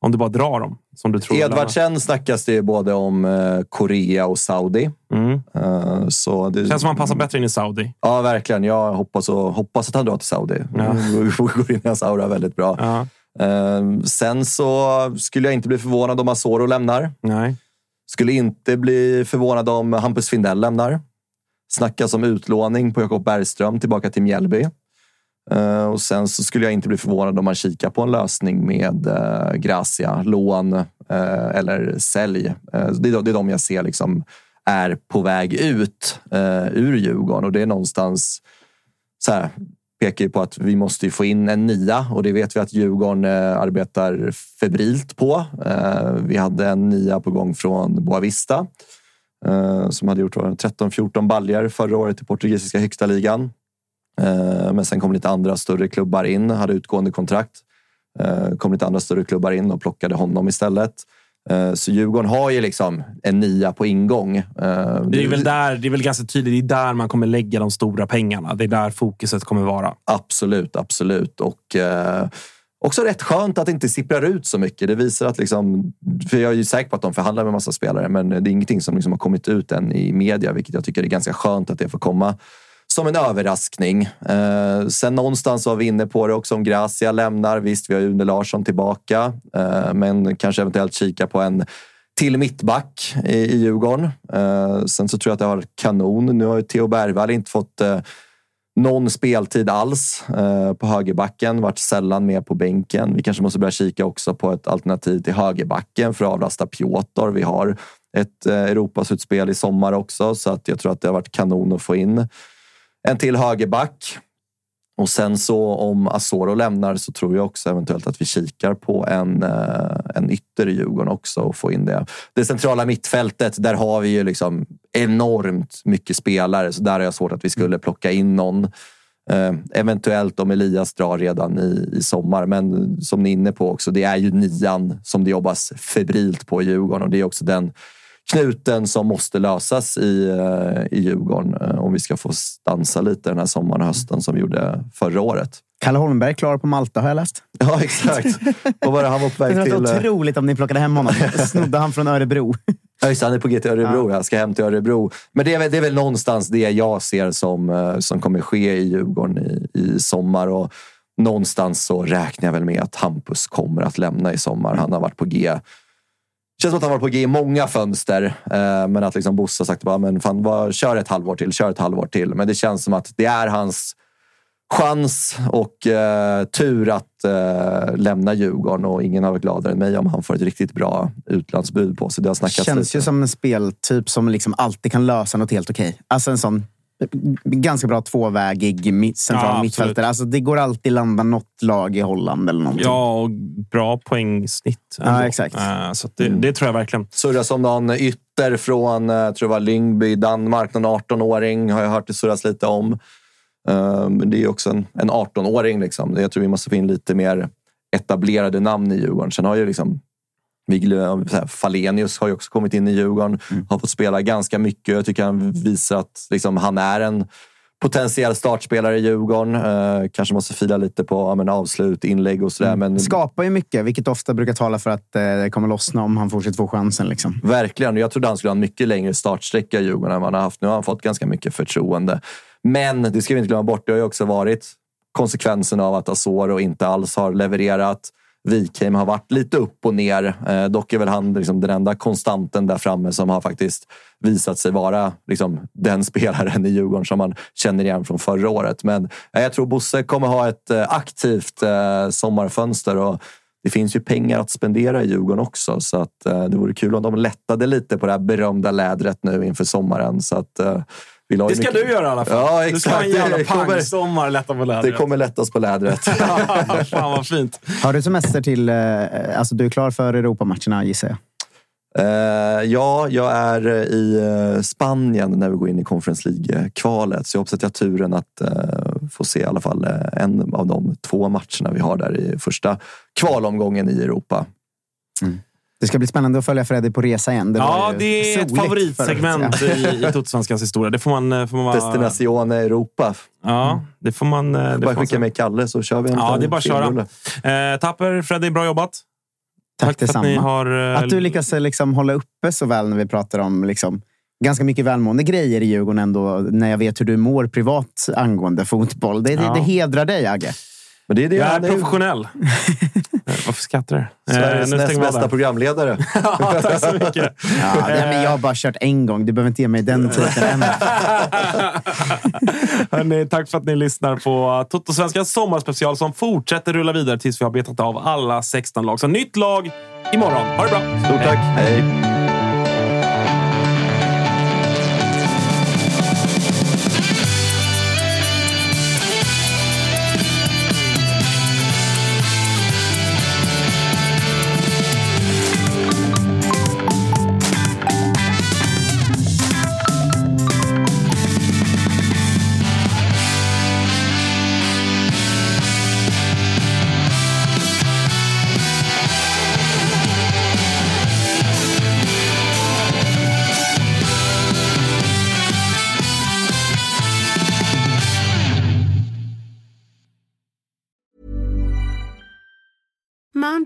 Om du bara drar dem. Som du tror Edvardsen snackas det ju både om eh, Korea och Saudi. Mm. Eh, så det Känns som han passar bättre in i Saudi. Ja, verkligen. Jag hoppas, och, hoppas att han drar till Saudi. Ja. [LAUGHS] Går in i aura väldigt bra. Ja. Eh, sen så skulle jag inte bli förvånad om Asoro lämnar. Nej. Skulle inte bli förvånad om Hampus Findell lämnar. Snackas om utlåning på Jakob Bergström tillbaka till Mjällby. Eh, och sen så skulle jag inte bli förvånad om man kikar på en lösning med uh, Gracia, lån eh, eller sälj. Eh, det, är, de jag ser liksom är på väg ut uh, ur Djurgården och det är någonstans så här, pekar ju på att vi måste ju få in en nia och det vet vi att Djurgården eh, arbetar febrilt på. Eh, vi hade en nia på gång från Boavista eh, som hade gjort 13-14 baljer förra året i portugisiska högsta ligan. Men sen kom lite andra större klubbar in, hade utgående kontrakt. Kom lite andra större klubbar in och plockade honom istället. Eh, så Djurgården har ju liksom en nia på ingång. Eh, Det är väl där, det är väl ganska tydligt. Det är där man kommer lägga de stora pengarna. Det är där fokuset kommer vara. Absolut, absolut. Och eh, också rätt skönt att det inte sipprar ut så mycket. Det visar att liksom, för jag är ju säker på att de förhandlar med massa spelare, men det är ingenting som liksom har kommit ut än i media, vilket jag tycker är ganska skönt att det får komma som en överraskning. Eh, sen någonstans var vi inne på det också om Gracia lämnar. Visst, vi har Une Larsson tillbaka, eh, men kanske eventuellt kika på en till mittback i, i Djurgården. Eh, sen så tror jag att det har varit kanon. Nu har ju Theo Bergvall inte fått eh, någon speltid alls eh, på högerbacken. Varit sällan med på bänken. Vi kanske måste börja kika också på ett alternativ till högerbacken för att avlasta Piotr. Vi har ett eh, Europasutspel i sommar också, så att jag tror att det har varit kanon att få in en till högerback. Och sen så om Asoro lämnar så tror jag också eventuellt att vi kikar på en, eh, en ytter i Djurgården också och få in det. Det centrala mittfältet, där har vi ju liksom enormt mycket spelare, så där har jag svårt att vi skulle plocka in någon. Eh, eventuellt om Elias drar redan i, i sommar, men som ni är inne på också, det är ju nian som det jobbas febrilt på i Djurgården och det är också den knuten som måste lösas i, eh, i Djurgården eh, om vi ska få stansa lite den här sommaren och hösten som vi gjorde förra året. Kalle Holmberg klar på Malta har jag läst. [LAUGHS] Ja, exakt. Vad var det han var på [LAUGHS] Det väg till? varit otroligt om ni plockade hem honom. [LAUGHS] Snodde han från Örebro. Ja, just det, han är på G till Örebro. Jag ska hem till Örebro. Men det är, det är väl någonstans det jag ser som, eh, som kommer ske i Djurgården i, i sommar. Och någonstans så räknar jag väl med att Hampus kommer att lämna i sommar. Han har varit på G. känns som att han varit på G i många fönster. Eh, men att liksom Bosse sagt bara, men fan, vad, kör ett halvår till, kör ett halvår till. Men det känns som att det är hans chans och eh, tur att eh, lämna Djurgården och ingen har varit gladare än mig om han får ett riktigt bra utlandsbud på sig. Det har snackats Känns lite. ju som en speltyp som liksom alltid kan lösa något helt okej. Alltså en sån ganska bra tvåvägig central Ja, mittfältare. Alltså det går alltid landa något lag i Holland eller någonting. Ja, och bra poängsnitt. ändå. Ja, exakt. Eh, Så att det, det tror jag verkligen. surras om någon ytter från, eh, jag tror det var Lyngby i Danmark, någon 18-åring har jag hört det surras lite om. Eh, Men det är också en, en 18-åring. Liksom. Jag tror vi måste få in lite mer etablerade namn i Djurgården. Sen har ju liksom vi glöm- så här, Falenius har ju också kommit in i Djurgården. Har fått spela ganska mycket. Jag tycker han visar att liksom, han är en potentiell startspelare i Djurgården. Eh, kanske måste fila lite på men, avslut, inlägg och sådär. Men Skapar ju mycket, vilket ofta brukar tala för att eh, det kommer lossna om han fortsätter få chansen. Liksom. Verkligen. Jag trodde han skulle ha en mycket längre startsträcka i Djurgården än vad han har haft. Nu har han fått ganska mycket förtroende. Men det ska vi inte glömma bort. Det har ju också varit konsekvensen av att Asoro inte alls har levererat. Wikheim har varit lite upp och ner. Eh, dock är väl han liksom den enda konstanten där framme som har faktiskt visat sig vara liksom, den [LAUGHS] spelaren i Djurgården som man känner igen från förra året. Men eh, jag tror Bosse kommer ha ett eh, aktivt eh, sommarfönster. Och det finns ju pengar att spendera i Djurgården också, så att, eh, det vore kul om de lättade lite på det här berömda lädret nu inför sommaren. Så att, eh, det ska mycket- du göra i alla fall. Ja, Du ska ha en exakt. jävla Det kommer- pangsommar lätta på lädret. Det kommer lättas på lädret. [LAUGHS] Fan vad fint. Har du semester till... Eh, alltså du är klar för Europamatcherna gissar jag. Eh, ja, jag är i eh, Spanien när vi går in i Conference League-kvalet. Så jag hoppas att jag har turen att eh, få se i alla fall en av de två matcherna vi har där i första kvalomgången i Europa. Det ska bli spännande att följa Freddy på resa igen. Det Ja, det är ett favoritsegment i, i Totosvenskans historia. Det får man... eh, Får man vara- Destination Europa. Ja, det får man... eh, Det får Bara man skicka med Kalle så kör vi en Ja, det är bara att köra. Eh, Tapper, Freddy, bra jobbat. Tack för att ni detsamma. har... eh, Att du lyckas liksom hålla uppe så väl när vi pratar om liksom, ganska mycket välmående grejer i Djurgården ändå, när jag vet hur du mår privat angående fotboll. Det, Ja. det, det hedrar dig, Agge. Men det är det Jag är han är. professionell. [LAUGHS] Eh, Varför skrattar du? Eh, Sveriges nu näst bästa programledare. [LAUGHS] Ja, tack så mycket. Ja, nej, men jag har bara kört en gång. Du behöver inte ge mig den titeln än. [LAUGHS] Hörrni, tack för att ni lyssnar på Toto-svenskans sommarspecial som fortsätter rulla vidare tills vi har betat av alla 16 lag. Så nytt lag imorgon. Ha det bra! Stort tack. Hej. Mom